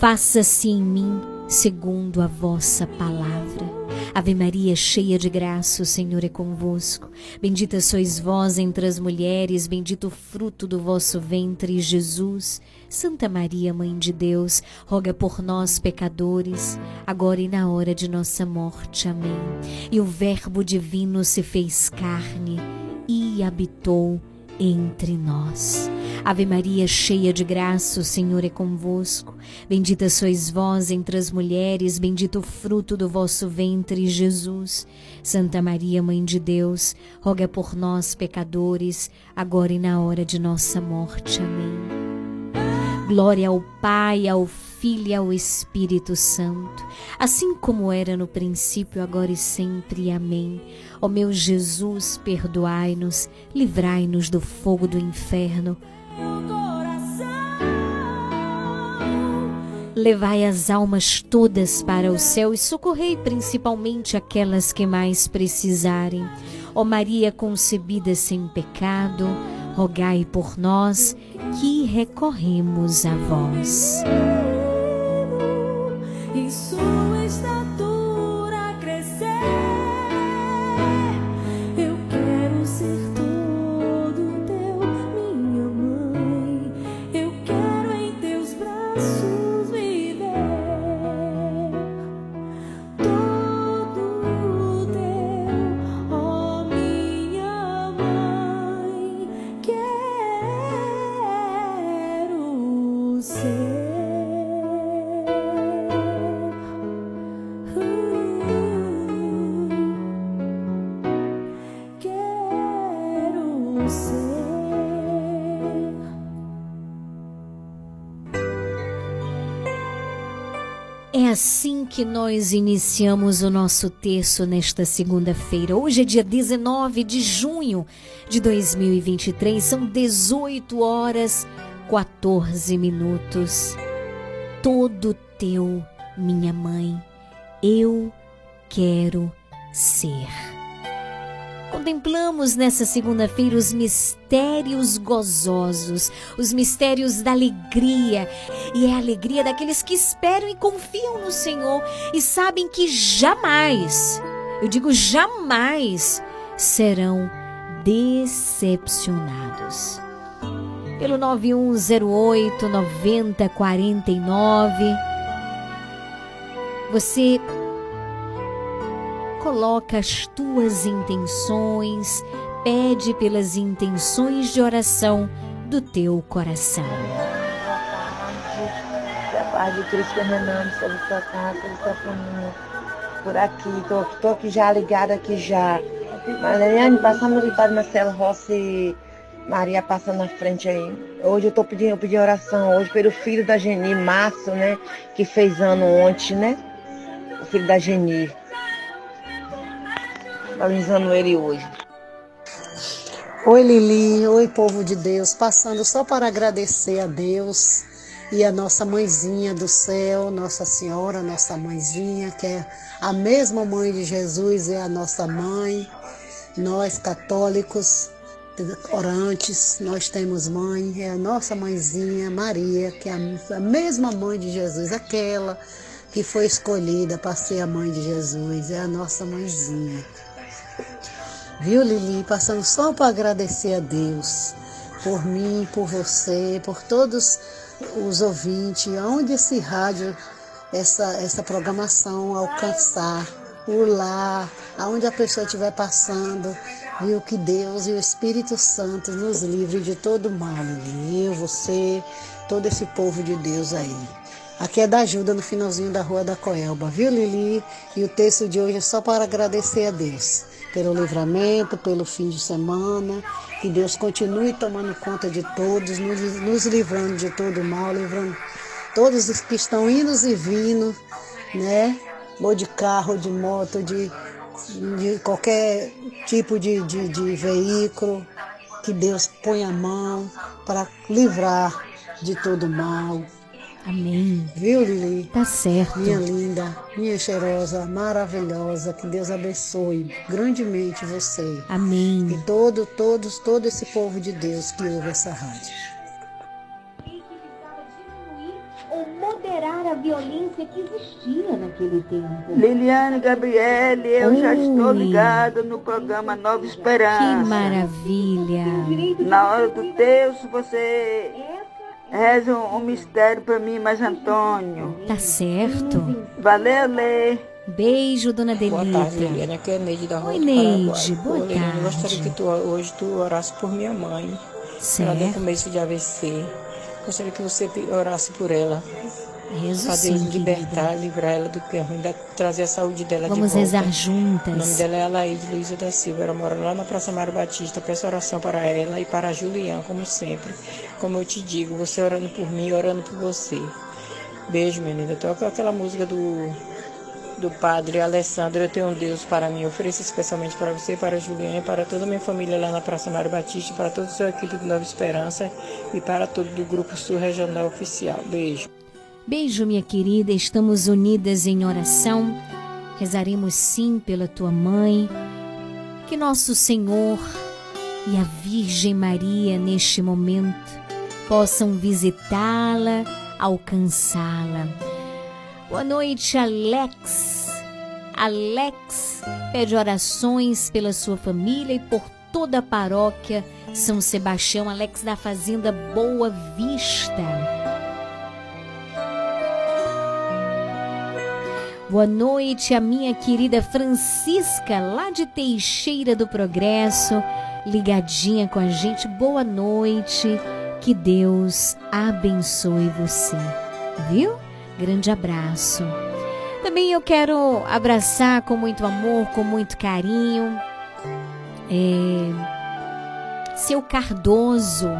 Faça-se em mim segundo a vossa palavra. Ave Maria, cheia de graça, o Senhor é convosco. Bendita sois vós entre as mulheres, bendito o fruto do vosso ventre, Jesus. Santa Maria, Mãe de Deus, roga por nós, pecadores, agora e na hora de nossa morte. Amém. E o Verbo divino se fez carne e habitou entre nós. Ave Maria, cheia de graça, o Senhor é convosco. Bendita sois vós entre as mulheres, bendito o fruto do vosso ventre, Jesus. Santa Maria, Mãe de Deus, roga por nós, pecadores, agora e na hora de nossa morte. Amém. Glória ao Pai, ao Filho e ao Espírito Santo, assim como era no princípio, agora e sempre. Amém. Ó meu Jesus, perdoai-nos, livrai-nos do fogo do inferno. Levai as almas todas para o céu e socorrei principalmente aquelas que mais precisarem. Ó Maria concebida sem pecado, rogai por nós que recorremos a vós. É assim que nós iniciamos o nosso terço nesta segunda-feira. Hoje é dia 19 de junho de 2023, são 18 horas 14 minutos. Todo teu, minha mãe, eu quero ser. Contemplamos nessa segunda-feira os mistérios gozosos, os mistérios da alegria. E é a alegria daqueles que esperam e confiam no Senhor e sabem que jamais, eu digo jamais, serão decepcionados. Pelo 9108 9049, você coloca as tuas intenções, pede pelas intenções de oração do teu coração.
Que a paz de Cristo reinando sobre sua casa, sobre sua família. Por aqui, tô, tô aqui já ligada aqui já. Mariane, passamos ali para Marcelo Rossi Maria passando na frente aí. Hoje eu tô pedindo, eu pedi oração hoje pelo filho da Geni, Márcio, né? Que fez ano ontem, né? O filho da Geni. Valorizando ele hoje.
Oi Lili, oi povo de Deus, passando só para agradecer a Deus e a nossa mãezinha do céu, Nossa Senhora, nossa mãezinha, que é a mesma mãe de Jesus, é a nossa mãe. Nós católicos, orantes, nós temos mãe, é a nossa mãezinha Maria, que é a mesma mãe de Jesus, aquela que foi escolhida para ser a mãe de Jesus, é a nossa mãezinha. Viu, Lili? Passando só para agradecer a Deus por mim, por você, por todos os ouvintes, aonde esse rádio, essa, essa programação alcançar, o lar, aonde a pessoa estiver passando, viu? Que Deus e o Espírito Santo nos livre de todo mal, Lili. Eu, você, todo esse povo de Deus aí. Aqui é da ajuda no finalzinho da Rua da Coelba, viu, Lili? E o texto de hoje é só para agradecer a Deus pelo livramento, pelo fim de semana. Que Deus continue tomando conta de todos, nos, nos livrando de todo mal, livrando todos os que estão indo e vindo, né? Ou de carro, de moto, de, de qualquer tipo de, de, de veículo. Que Deus põe a mão para livrar de todo mal.
Amém.
Viu, Lili?
Tá certo.
Minha linda, minha cheirosa, maravilhosa. Que Deus abençoe grandemente você.
Amém.
E todo, todos, todo esse povo de Deus que ouve essa rádio.
Ou moderar a violência que existia naquele tempo.
Liliane Gabriele, eu já estou
Oi.
ligada no programa Nova
Que
Esperança.
maravilha.
Na hora do terço, você reza um, um mistério para mim, mais Antônio.
Tá certo.
Valeu, Lê.
Beijo, dona Delita.
Boa tarde, Liliane. Aqui é Neide da Rua
Oi, Neide. Boa
Ô, Liliane, eu gostaria
tarde.
que tu, hoje tu orasse por minha mãe. Ela deu
Certo.
começo de AVC. Gostaria que você orasse por ela.
Rezo
Pra
sim,
Deus libertar, livrar ela do que é ruim, trazer a saúde dela
Vamos
de volta.
rezar juntas.
O nome dela é Alaide Luiza da Silva. Ela mora lá na Praça Mário Batista. Peço oração para ela e para a Juliana, como sempre. Como eu te digo, você orando por mim, orando por você. Beijo, menina. Toca aquela música do, do padre Alessandro. Eu tenho um Deus para mim. Ofereço especialmente para você, para a Juliana e para toda a minha família lá na Praça Mário Batista, para toda a sua equipe do Nova Esperança e para todo do Grupo Sul Regional Oficial. Beijo.
Beijo, minha querida. Estamos unidas em oração. Rezaremos sim pela tua mãe. Que nosso Senhor e a Virgem Maria, neste momento, possam visitá-la, alcançá-la. Boa noite, Alex. Alex pede orações pela sua família e por toda a paróquia São Sebastião. Alex da Fazenda Boa Vista. Boa noite, a minha querida Francisca, lá de Teixeira do Progresso, ligadinha com a gente. Boa noite, que Deus abençoe você, viu? Grande abraço. Também eu quero abraçar com muito amor, com muito carinho, é, seu Cardoso,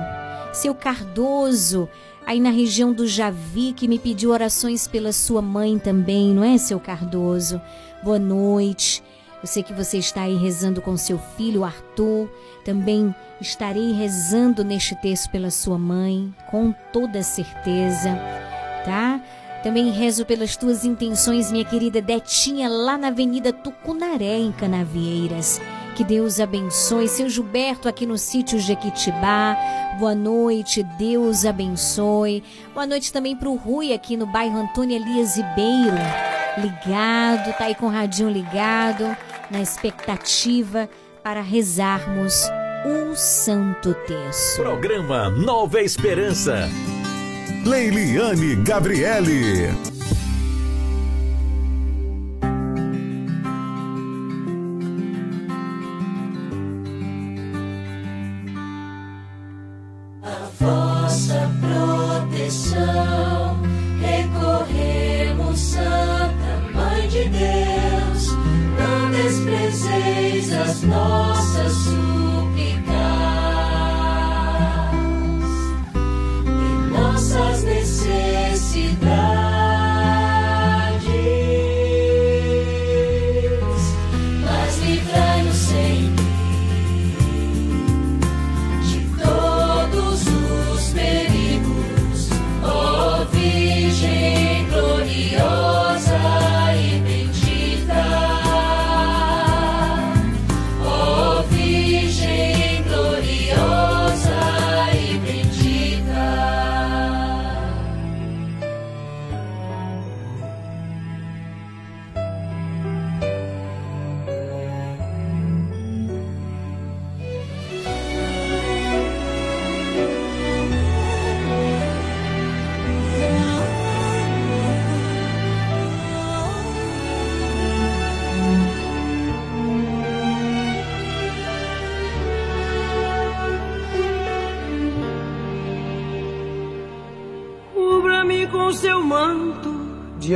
seu Cardoso aí na região do Javi, que me pediu orações pela sua mãe também, não é, seu Cardoso? Boa noite. Eu sei que você está aí rezando com seu filho Arthur. Também estarei rezando neste texto pela sua mãe, com toda certeza, tá? Também rezo pelas tuas intenções, minha querida Detinha, lá na Avenida Tucunaré, em Canavieiras. Que Deus abençoe. Seu Gilberto aqui no sítio Jequitibá. Boa noite, Deus abençoe. Boa noite também para o Rui aqui no bairro Antônio Elias Ribeiro. Ligado, tá aí com o radinho ligado, na expectativa para rezarmos o Santo Terço.
Programa Nova Esperança. Leiliane Gabriele.
Vossa proteção. Recorremos, Santa Mãe de Deus, não desprezeis as nossas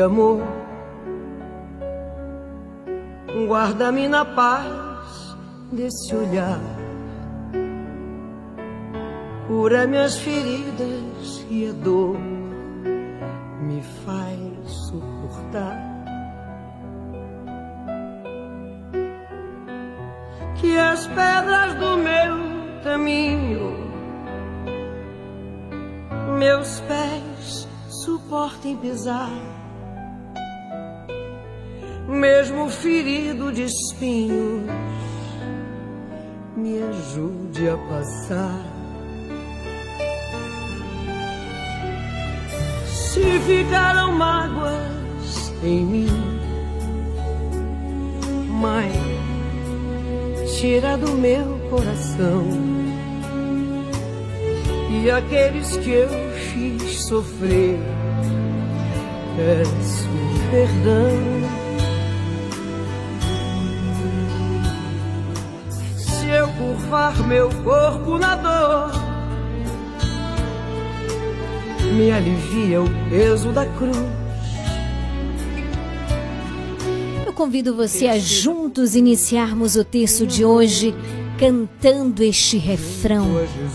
amor. Guarda-me na paz desse olhar. Cura minhas feridas e a dor me faz suportar. Que as pedras do meu caminho meus pés suportem pisar, mesmo ferido de espinhos, me ajude a passar. Se ficaram mágoas em mim, Mãe, tira do meu coração e aqueles que eu fiz sofrer. Peço perdão. Curvar meu corpo na dor, me alivia o peso da cruz.
Eu convido você a juntos iniciarmos o texto de hoje cantando este refrão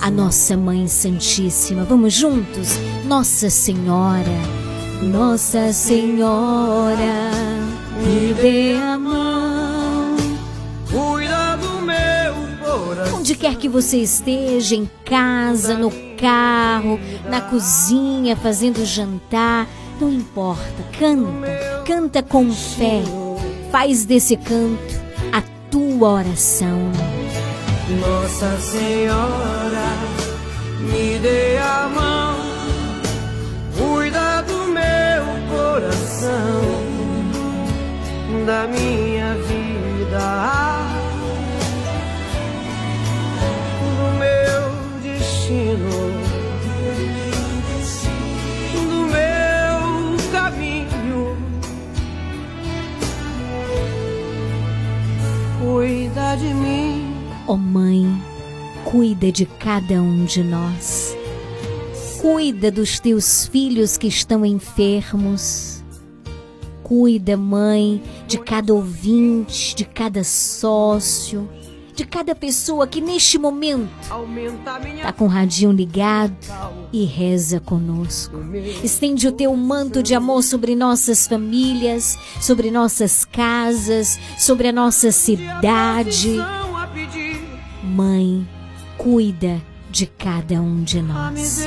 a Nossa Mãe Santíssima. Vamos juntos? Nossa Senhora, Nossa Senhora, me dê a mão. Quer que você esteja, em casa, no carro, na cozinha, fazendo jantar, Não importa, canta, canta com fé. Faz desse canto a tua oração.
Nossa Senhora, me dê a mão, cuida do meu coração, da minha vida, destino, do meu caminho. Cuida de mim.
Ó Mãe, cuida de cada um de nós. Cuida dos teus filhos que estão enfermos. Cuida, Mãe, de cada ouvinte, de cada sócio, de cada pessoa que neste momento está com o radinho ligado e reza conosco. Estende o teu manto de amor sobre nossas famílias, sobre nossas casas, sobre a nossa cidade. Mãe, cuida de cada um de nós.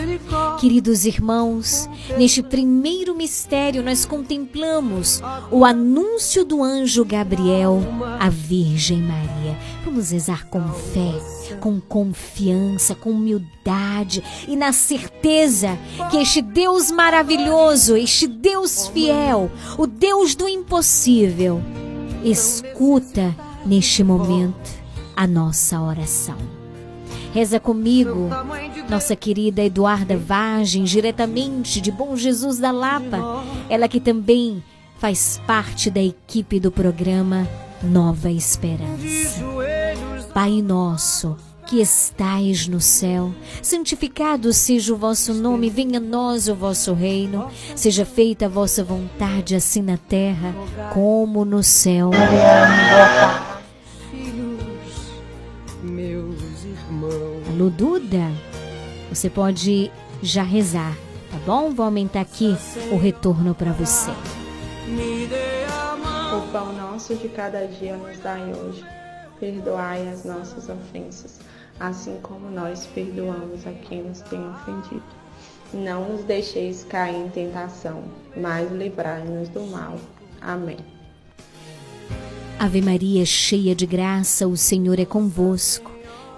Queridos irmãos, neste primeiro mistério nós contemplamos o anúncio do anjo Gabriel à Virgem Maria. Vamos rezar com fé, com confiança, com humildade e na certeza que este Deus maravilhoso, este Deus fiel, o Deus do impossível, escuta neste momento a nossa oração. Reza comigo, nossa querida Eduarda Vagem, diretamente de Bom Jesus da Lapa, ela que também faz parte da equipe do programa Nova Esperança. Pai nosso, que estais no céu, santificado seja o vosso nome, venha a nós o vosso reino, seja feita a vossa vontade, assim na terra como no céu. Alô, Duda, você pode já rezar, tá bom? Vou aumentar aqui o retorno para você.
O pão nosso de cada dia nos dai hoje. Perdoai as nossas ofensas, assim como nós perdoamos a quem nos tem ofendido. Não nos deixeis cair em tentação, mas livrai-nos do mal. Amém.
Ave Maria, cheia de graça, o Senhor é convosco.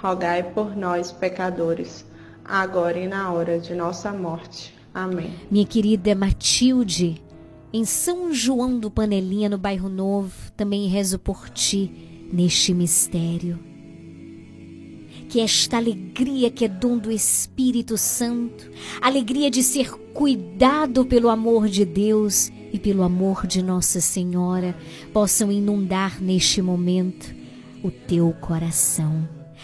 rogai por nós, pecadores, agora e na hora de nossa morte. Amém.
Minha querida Matilde, em São João do Panelinha, no bairro Novo, também rezo por ti neste mistério. Que esta alegria que é dom do Espírito Santo, alegria de ser cuidado pelo amor de Deus e pelo amor de Nossa Senhora, possam inundar neste momento o teu coração.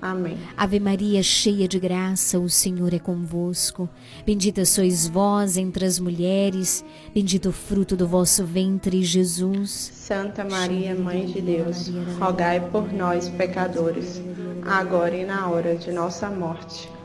Amém.
Ave Maria, cheia de graça, o Senhor é convosco. Bendita sois vós entre as mulheres, bendito o fruto do vosso ventre, Jesus.
Santa Maria, Mãe de Deus, rogai por nós, pecadores, agora e na hora de nossa morte.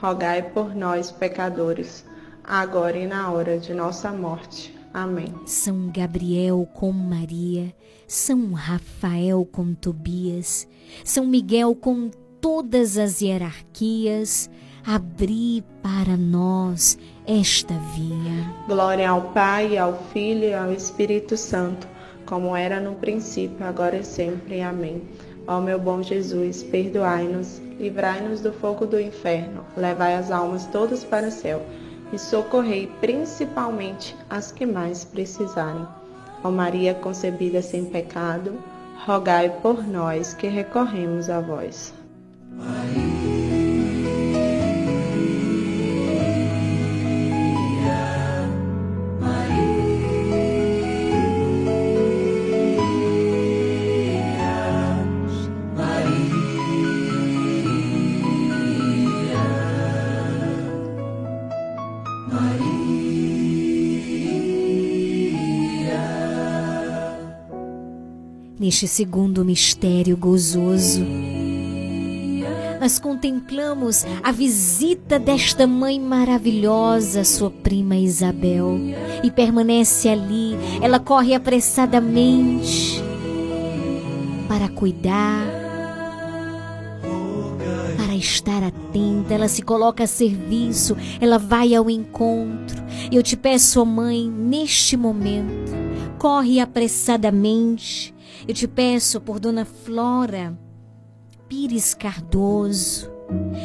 rogai por nós, pecadores, agora e na hora de nossa morte. Amém.
São Gabriel com Maria, São Rafael com Tobias, São Miguel com todas as hierarquias, abri para nós esta via.
Glória ao Pai, ao Filho e ao Espírito Santo, como era no princípio, agora e sempre. Amém. Ó meu bom Jesus, perdoai-nos, livrai-nos do fogo do inferno, levai as almas todas para o céu e socorrei principalmente as que mais precisarem. Ó Maria concebida sem pecado, rogai por nós que recorremos a vós.
Neste segundo mistério gozoso, nós contemplamos a visita desta mãe maravilhosa, sua prima Isabel, e permanece ali. Ela corre apressadamente para cuidar, para estar atenta. Ela se coloca a serviço, ela vai ao encontro. Eu te peço, mãe, neste momento, corre apressadamente. Eu te peço por Dona Flora Pires Cardoso.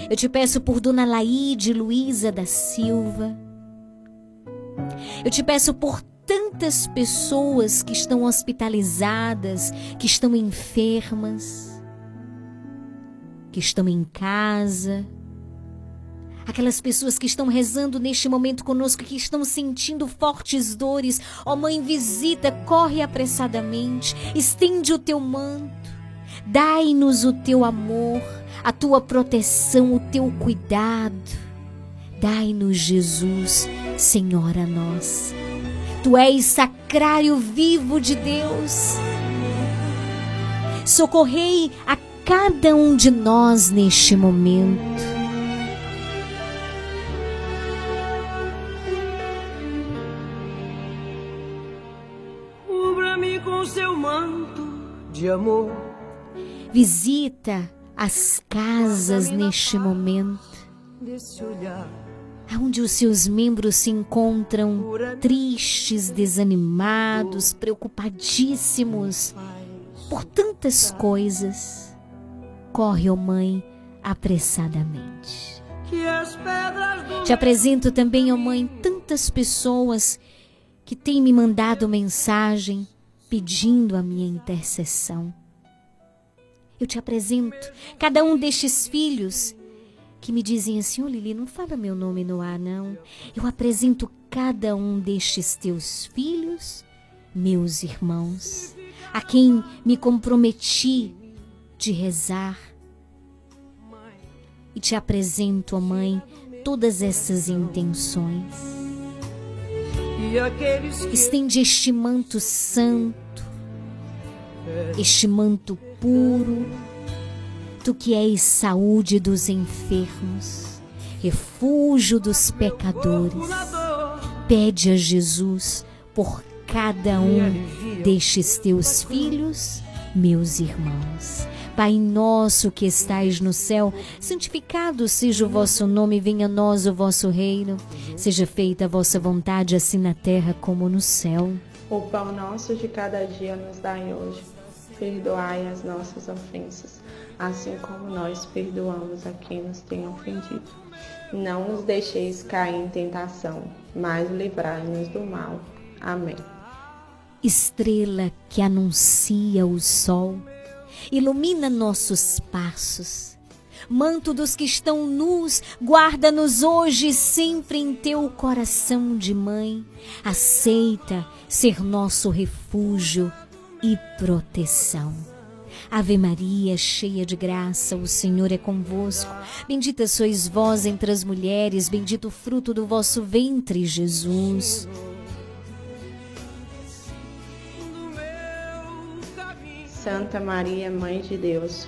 Eu te peço por Dona Laide Luiza da Silva. Eu te peço por tantas pessoas que estão hospitalizadas, que estão enfermas, que estão em casa. Aquelas pessoas que estão rezando neste momento conosco, que estão sentindo fortes dores. Ó oh, Mãe, visita, corre apressadamente, estende o teu manto. Dai-nos o teu amor, a tua proteção, o teu cuidado. Dai-nos, Jesus, Senhora nossa. Tu és sacrário vivo de Deus. Socorrei a cada um de nós neste momento.
Manto de amor.
Visita as casas neste momento, onde os seus membros se encontram tristes, desanimados, preocupadíssimos por tantas coisas. Corre, ó oh Mãe, apressadamente. Te apresento também, ó oh Mãe, tantas pessoas que têm me mandado mensagem pedindo a minha intercessão. Eu te apresento cada um destes filhos que me dizem assim: Ô oh, Lili, não fala meu nome no ar, não. Eu apresento cada um destes teus filhos, meus irmãos, a quem me comprometi de rezar. E te apresento, ó oh Mãe, todas essas intenções. Estende este manto santo, este manto puro, tu que és saúde dos enfermos, refúgio dos pecadores. Pede a Jesus por cada um destes teus filhos, meus irmãos. Pai nosso que estais no céu, santificado seja o vosso nome, venha a nós o vosso reino. Seja feita a vossa vontade, assim na terra como no céu.
O pão nosso de cada dia nos dai hoje. perdoai as nossas ofensas, assim como nós perdoamos a quem nos tem ofendido. Não nos deixeis cair em tentação, mas livrai-nos do mal. Amém.
Estrela que anuncia o sol, ilumina nossos passos. Manto dos que estão nus, guarda-nos hoje sempre em teu coração de mãe. Aceita ser nosso refúgio e proteção. Ave Maria, cheia de graça, o Senhor é convosco. Bendita sois vós entre as mulheres, bendito o fruto do vosso ventre, Jesus.
Santa Maria, Mãe de Deus,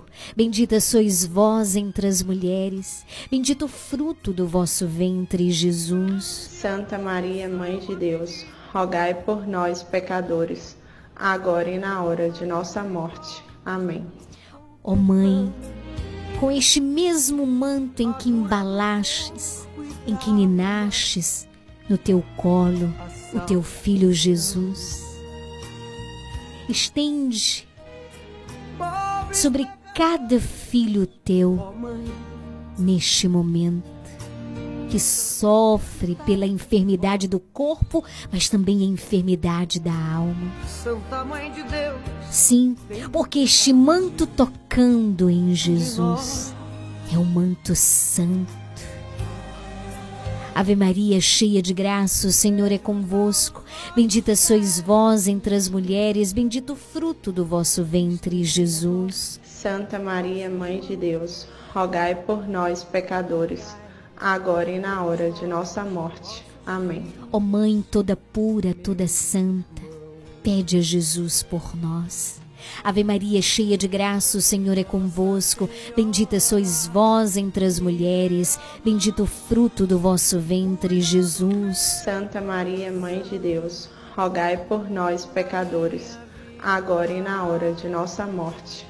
Bendita sois vós entre as mulheres, bendito o fruto do vosso ventre, Jesus.
Santa Maria, Mãe de Deus, rogai por nós, pecadores, agora e na hora de nossa morte. Amém.
Ó oh Mãe, com este mesmo manto em que embalastes, em que ninastes no teu colo o teu filho Jesus, estende sobre cada filho teu neste momento que sofre pela enfermidade do corpo, mas também a enfermidade da alma. Sim, porque este manto tocando em Jesus é o manto santo. Ave Maria, cheia de graça, o Senhor é convosco. Bendita sois vós entre as mulheres, bendito o fruto do vosso ventre, Jesus.
Santa Maria, Mãe de Deus, rogai por nós, pecadores, agora e na hora de nossa morte. Amém.
Ó Mãe toda pura, toda santa, pede a Jesus por nós. Ave Maria, cheia de graça, o Senhor é convosco. Bendita sois vós entre as mulheres, bendito o fruto do vosso ventre, Jesus.
Santa Maria, Mãe de Deus, rogai por nós, pecadores, agora e na hora de nossa morte.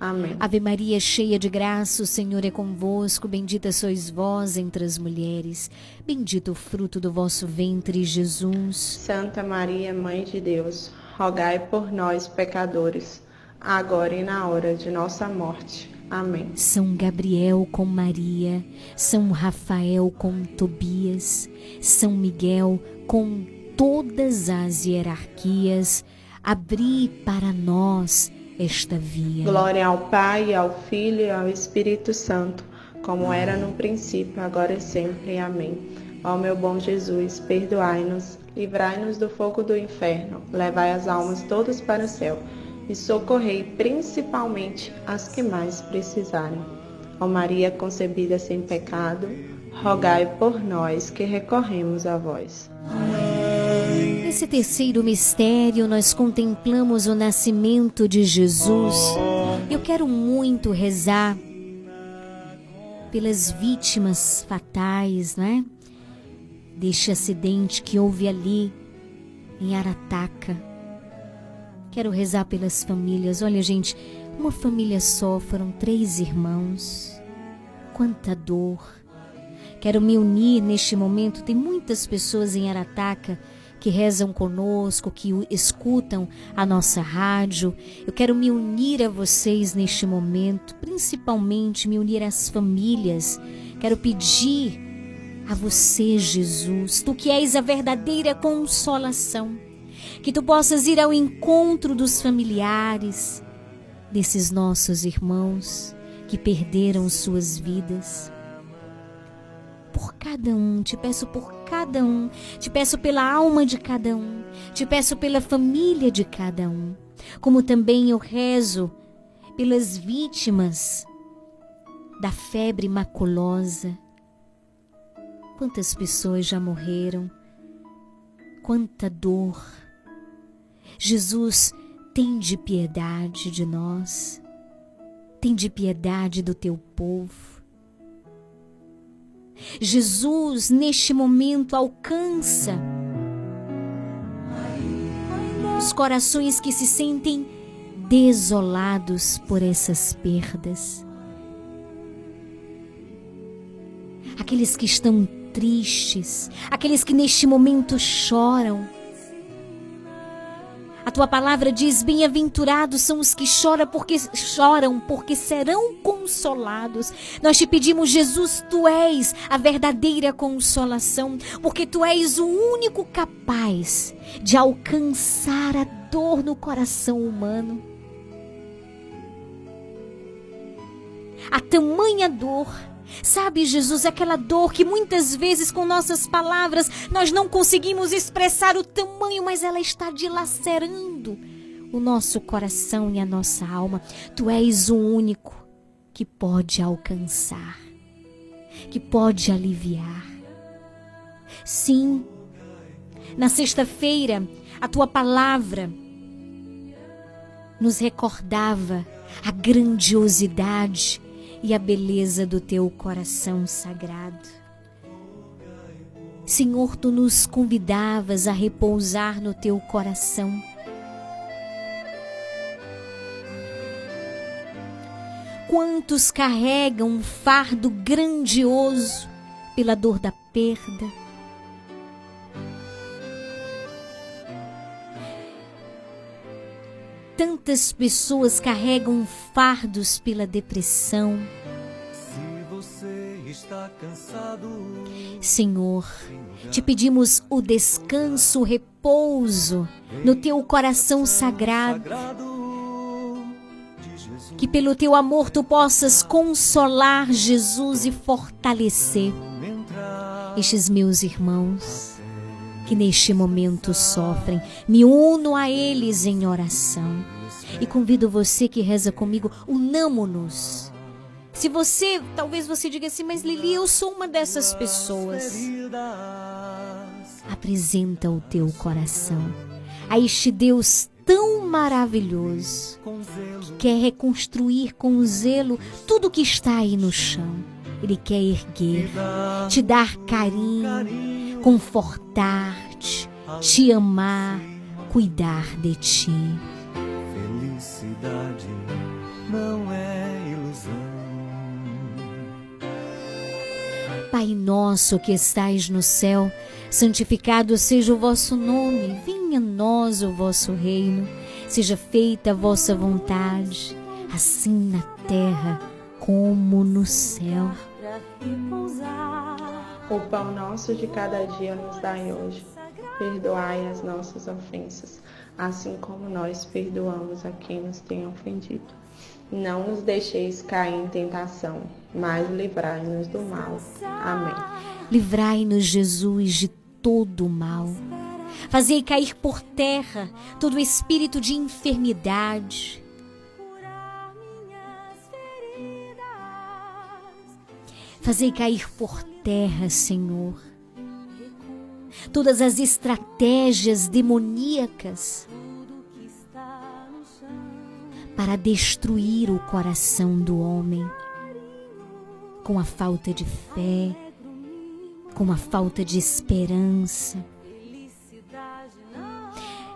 Amém.
Ave Maria, cheia de graça, o Senhor é convosco. Bendita sois vós entre as mulheres, bendito o fruto do vosso ventre, Jesus.
Santa Maria, Mãe de Deus, rogai por nós, pecadores, agora e na hora de nossa morte. Amém.
São Gabriel com Maria, São Rafael com Tobias, São Miguel com todas as hierarquias, abri para nós esta via.
Glória ao Pai, ao Filho e ao Espírito Santo, como era no princípio, agora e sempre. Amém. Ó meu bom Jesus, perdoai-nos, livrai-nos do fogo do inferno, levai as almas todas para o céu e socorrei principalmente as que mais precisarem. Ó Maria concebida sem pecado, rogai por nós que recorremos a vós.
Nesse terceiro mistério, nós contemplamos o nascimento de Jesus. Eu quero muito rezar pelas vítimas fatais, né? Deste acidente que houve ali em Arataca. Quero rezar pelas famílias. Olha, gente, uma família só, foram três irmãos. Quanta dor. Quero me unir neste momento. Tem muitas pessoas em Arataca que rezam conosco, que escutam a nossa rádio. Eu quero me unir a vocês neste momento, principalmente me unir às famílias. Quero pedir a você, Jesus, tu que és a verdadeira consolação, que tu possas ir ao encontro dos familiares desses nossos irmãos que perderam suas vidas por cada um, te peço por cada um, te peço pela alma de cada um, te peço pela família de cada um, como também eu rezo pelas vítimas da febre maculosa. Quantas pessoas já morreram, quanta dor. Jesus, tem de piedade de nós, tem de piedade do teu povo. Jesus, neste momento, alcança os corações que se sentem desolados por essas perdas. Aqueles que estão tristes, aqueles que neste momento choram a tua palavra diz: Bem-aventurados são os que choram porque choram, porque serão consolados. Nós te pedimos, Jesus, tu és a verdadeira consolação, porque tu és o único capaz de alcançar a dor no coração humano. A tamanha dor Sabe, Jesus, aquela dor que muitas vezes com nossas palavras nós não conseguimos expressar o tamanho, mas ela está dilacerando o nosso coração e a nossa alma. Tu és o único que pode alcançar, que pode aliviar. Sim, na sexta-feira, a tua palavra nos recordava a grandiosidade e a beleza do teu coração sagrado. Senhor, tu nos convidavas a repousar no teu coração. Quantos carregam um fardo grandioso pela dor da perda? Tantas pessoas carregam fardos pela depressão. Senhor, te pedimos o descanso, o repouso no teu coração sagrado. Que pelo teu amor tu possas consolar Jesus e fortalecer estes meus irmãos que neste momento sofrem. Me uno a eles em oração. E convido você que reza comigo, unamo-nos. Se você, talvez você diga assim, mas Lili, eu sou uma dessas pessoas. Apresenta o teu coração a este Deus tão maravilhoso que quer reconstruir com zelo tudo que está aí no chão. Ele quer erguer, te dar carinho, confortar-te, te amar, cuidar de ti.
Felicidade não é ilusão.
Pai nosso que estais no céu, santificado seja o vosso nome, venha a nós o vosso reino, seja feita a vossa vontade, assim na terra como no céu.
O pão nosso de cada dia nos dai hoje. Perdoai as nossas ofensas, assim como nós perdoamos a quem nos tem ofendido. Não nos deixeis cair em tentação, mas livrai-nos do mal. Amém.
Livrai-nos, Jesus, de todo o mal. Fazei cair por terra todo espírito de enfermidade, Fazei cair por terra, Senhor, todas as estratégias demoníacas para destruir o coração do homem com a falta de fé, com a falta de esperança.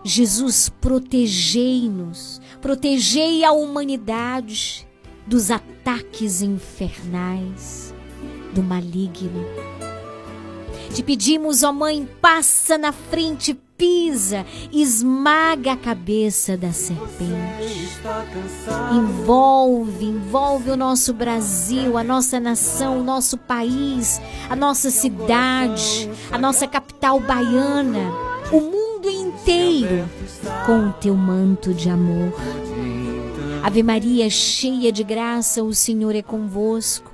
Jesus, protegei-nos, protegei a humanidade dos ataques infernais do maligno. Te pedimos, ó Mãe, passa na frente, pisa, esmaga a cabeça da serpente. Envolve, envolve o nosso Brasil, a nossa nação, o nosso país, a nossa cidade, a nossa capital baiana, o mundo inteiro com o teu manto de amor. Ave Maria, cheia de graça, o Senhor é convosco.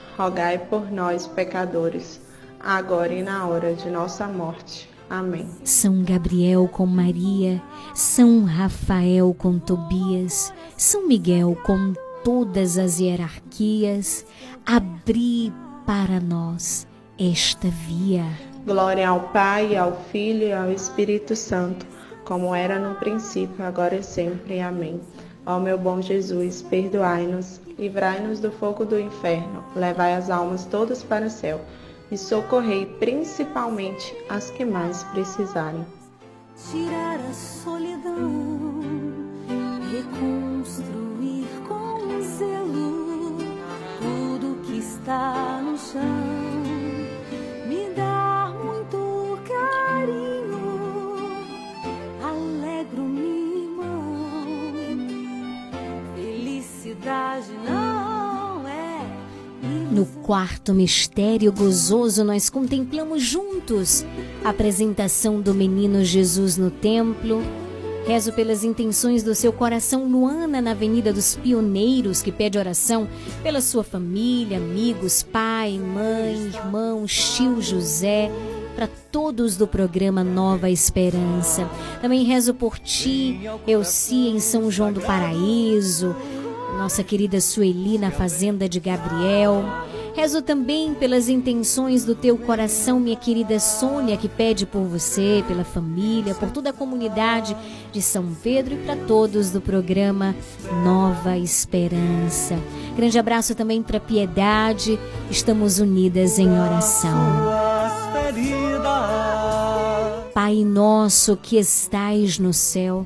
rogai por nós, pecadores, agora e na hora de nossa morte. Amém.
São Gabriel com Maria, São Rafael com Tobias, São Miguel com todas as hierarquias, abri para nós esta via.
Glória ao Pai, ao Filho e ao Espírito Santo, como era no princípio, agora e sempre. Amém. Ó meu bom Jesus, perdoai-nos, livrai-nos do fogo do inferno, levai as almas todas para o céu e socorrei principalmente as que mais precisarem.
Tirar a solidão, reconstruir com zelo tudo que está no chão.
No quarto mistério gozoso, nós contemplamos juntos a apresentação do menino Jesus no templo, Rezo pelas intenções do seu coração, Luana, na Avenida dos Pioneiros, que pede oração pela sua família, amigos, pai, mãe, irmão, tio José, para todos do programa Nova Esperança. Também rezo por ti, Elci, em São João do Paraíso, nossa querida Sueli, na Fazenda de Gabriel. Rezo também pelas intenções do teu coração, minha querida Sônia, que pede por você, pela família, por toda a comunidade de São Pedro e para todos do programa Nova Esperança. Grande abraço também para Piedade. Estamos unidas em oração. Pai nosso que estais no céu,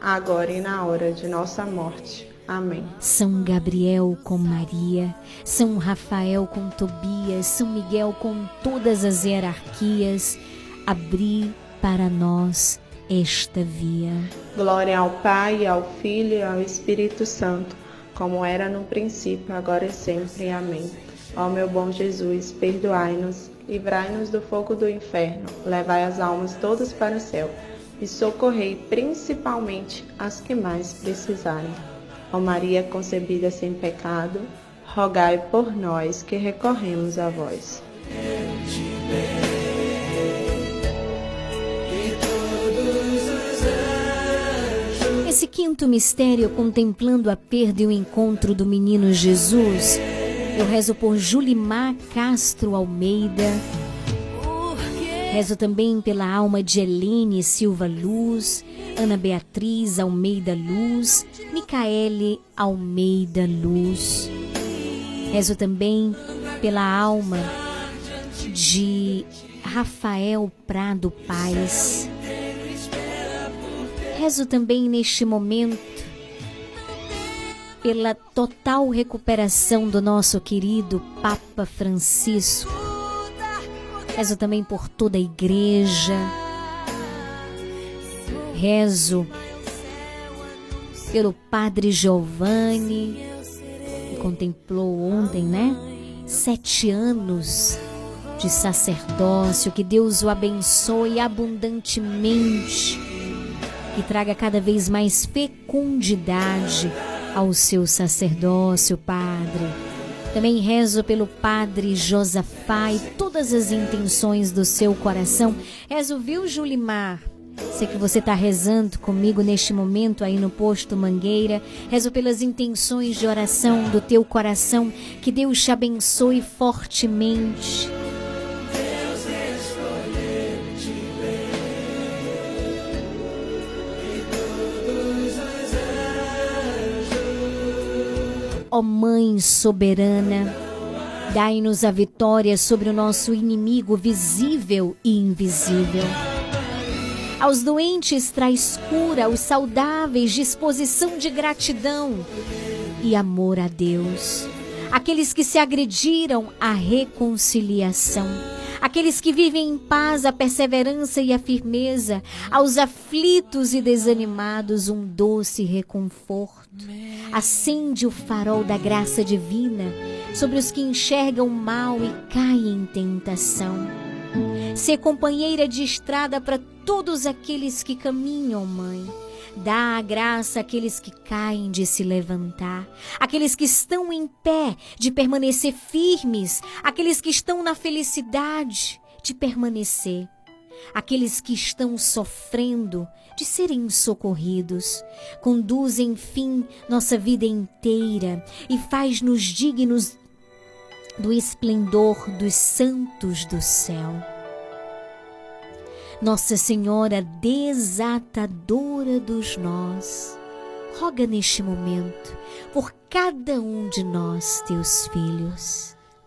agora e na hora de nossa morte. Amém.
São Gabriel com Maria, São Rafael com Tobias, São Miguel com todas as hierarquias, abri para nós esta via.
Glória ao Pai, ao Filho e ao Espírito Santo, como era no princípio, agora e sempre. Amém. Ó meu bom Jesus, perdoai-nos, livrai-nos do fogo do inferno, levai as almas todas para o céu e socorrei principalmente as que mais precisarem. Ó Maria concebida sem pecado, rogai por nós que recorremos a vós.
Esse quinto mistério, contemplando a perda e o encontro do menino Jesus, eu rezo por Julimar Castro Almeida, Rezo também pela alma de Eline Silva Luz, Ana Beatriz Almeida Luz, Micaele Almeida Luz. Rezo também pela alma de Rafael Prado Paz. Rezo também neste momento pela total recuperação do nosso querido Papa Francisco. Rezo também por toda a igreja. Rezo pelo Padre Giovanni, que contemplou ontem, né? Sete anos de sacerdócio. Que Deus o abençoe abundantemente e traga cada vez mais fecundidade ao seu sacerdócio, Padre. Também rezo pelo Padre Josafá e todas as intenções do seu coração. Rezo, viu, Julimar? Sei que você está rezando comigo neste momento aí no posto Mangueira. Rezo pelas intenções de oração do teu coração. Que Deus te abençoe fortemente. Ó Mãe soberana, dai-nos a vitória sobre o nosso inimigo visível e invisível. Aos doentes traz cura, aos saudáveis disposição de gratidão e amor a Deus. Aqueles que se agrediram, a reconciliação aqueles que vivem em paz, a perseverança e a firmeza, aos aflitos e desanimados, um doce reconforto. Acende o farol da graça divina sobre os que enxergam mal e caem em tentação. Ser companheira de estrada para todos aqueles que caminham, mãe. Dá a graça àqueles que caem de se levantar, aqueles que estão em pé de permanecer firmes, aqueles que estão na felicidade de permanecer, aqueles que estão sofrendo de serem socorridos. Conduz, enfim, nossa vida inteira e faz-nos dignos do esplendor dos santos do céu. Nossa Senhora desatadora dos nós, roga neste momento por cada um de nós, teus filhos.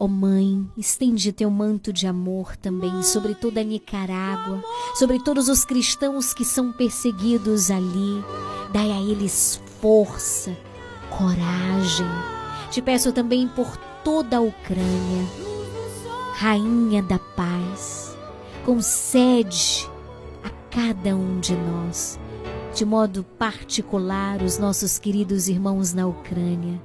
Ó oh Mãe, estende teu manto de amor também sobre toda a Nicarágua, sobre todos os cristãos que são perseguidos ali. Dai a eles força, coragem. Te peço também por toda a Ucrânia. Rainha da paz, concede a cada um de nós, de modo particular, os nossos queridos irmãos na Ucrânia,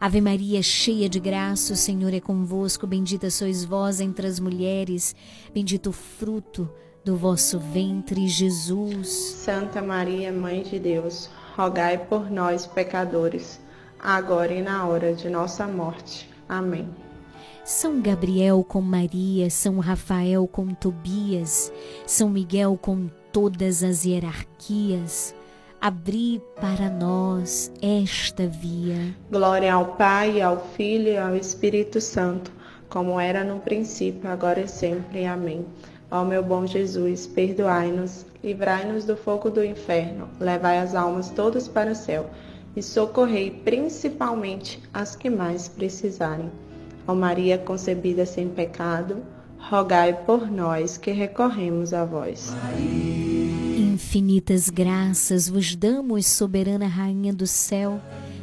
Ave Maria, cheia de graça, o Senhor é convosco. Bendita sois vós entre as mulheres, bendito o fruto do vosso ventre, Jesus.
Santa Maria, Mãe de Deus, rogai por nós, pecadores, agora e na hora de nossa morte. Amém.
São Gabriel com Maria, São Rafael com Tobias, São Miguel com todas as hierarquias abri para nós esta via.
Glória ao Pai, ao Filho e ao Espírito Santo, como era no princípio, agora e sempre. Amém. Ó meu bom Jesus, perdoai-nos, livrai-nos do fogo do inferno, levai as almas todas para o céu e socorrei principalmente as que mais precisarem. Ó Maria concebida sem pecado, rogai por nós que recorremos a vós.
Maria. Infinitas graças vos damos, soberana Rainha do céu,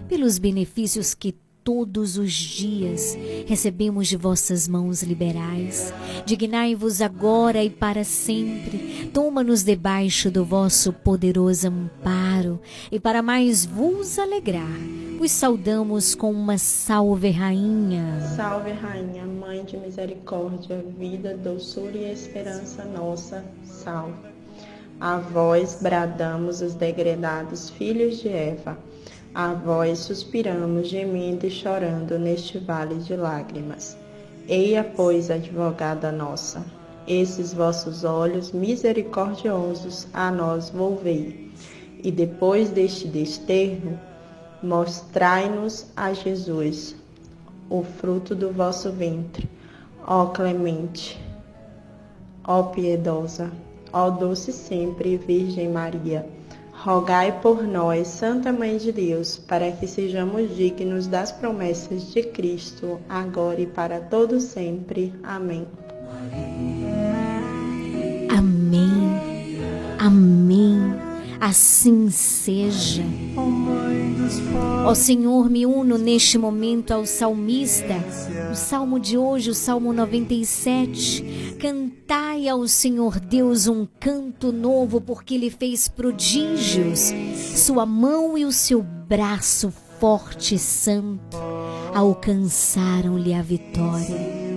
pelos benefícios que todos os dias recebemos de vossas mãos liberais. Dignai-vos agora e para sempre. Toma-nos debaixo do vosso poderoso amparo e para mais vos alegrar. Vos saudamos com uma salve, Rainha.
Salve, Rainha, Mãe de misericórdia, vida, doçura e esperança nossa. Salve. A vós bradamos os degredados filhos de Eva. A vós suspiramos, gemindo e chorando neste vale de lágrimas. Eia, pois, advogada nossa, esses vossos olhos misericordiosos a nós volvei. E depois deste desterro, mostrai-nos a Jesus, o fruto do vosso ventre. Ó clemente, ó piedosa, Ó doce sempre Virgem Maria, rogai por nós, Santa Mãe de Deus, para que sejamos dignos das promessas de Cristo, agora e para todo sempre. Amém.
Amém. Amém. Assim seja. Ó Senhor, me uno neste momento ao salmista, o salmo de hoje, o salmo 97. Cantai ao Senhor Deus um canto novo, porque Ele fez prodígios. Sua mão e o seu braço forte e santo alcançaram-lhe a vitória.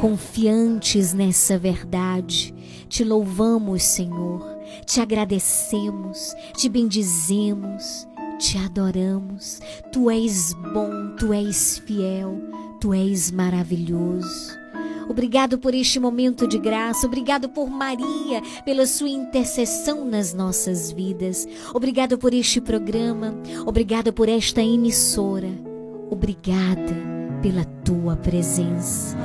Confiantes nessa verdade, te louvamos, Senhor, te agradecemos, te bendizemos te adoramos. Tu és bom, tu és fiel, tu és maravilhoso. Obrigado por este momento de graça, obrigado por Maria, pela sua intercessão nas nossas vidas. Obrigado por este programa, obrigado por esta emissora. Obrigada pela tua presença.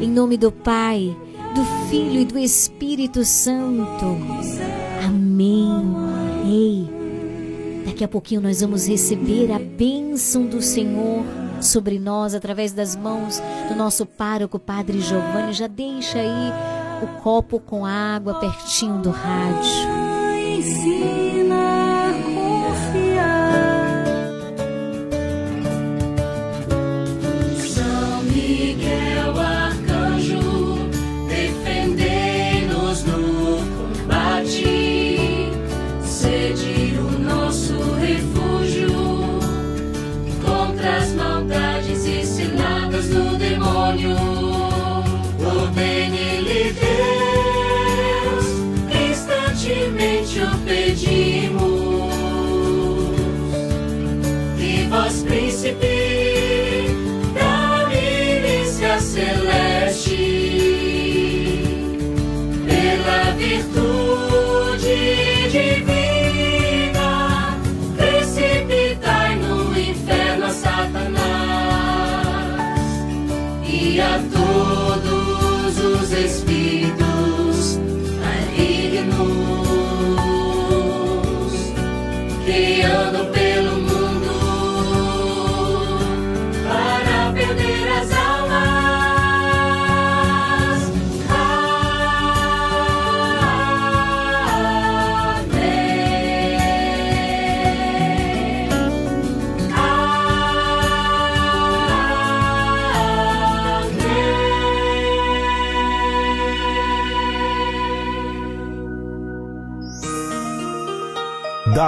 Em nome do Pai, do Filho e do Espírito Santo. Amém. Ei. Daqui a pouquinho nós vamos receber a bênção do Senhor sobre nós através das mãos do nosso pároco, Padre Giovanni. Já deixa aí o copo com água pertinho do rádio.
Jesus.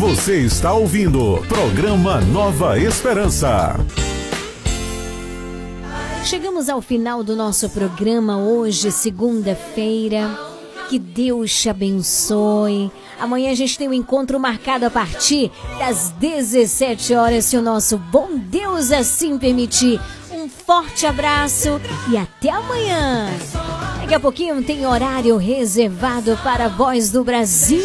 Você está ouvindo programa Nova Esperança.
Chegamos ao final do nosso programa hoje, segunda-feira. Que Deus te abençoe. Amanhã a gente tem um encontro marcado a partir das 17 horas, se o nosso bom Deus assim permitir. Um forte abraço e até amanhã. Daqui a pouquinho tem horário reservado para a Voz do Brasil.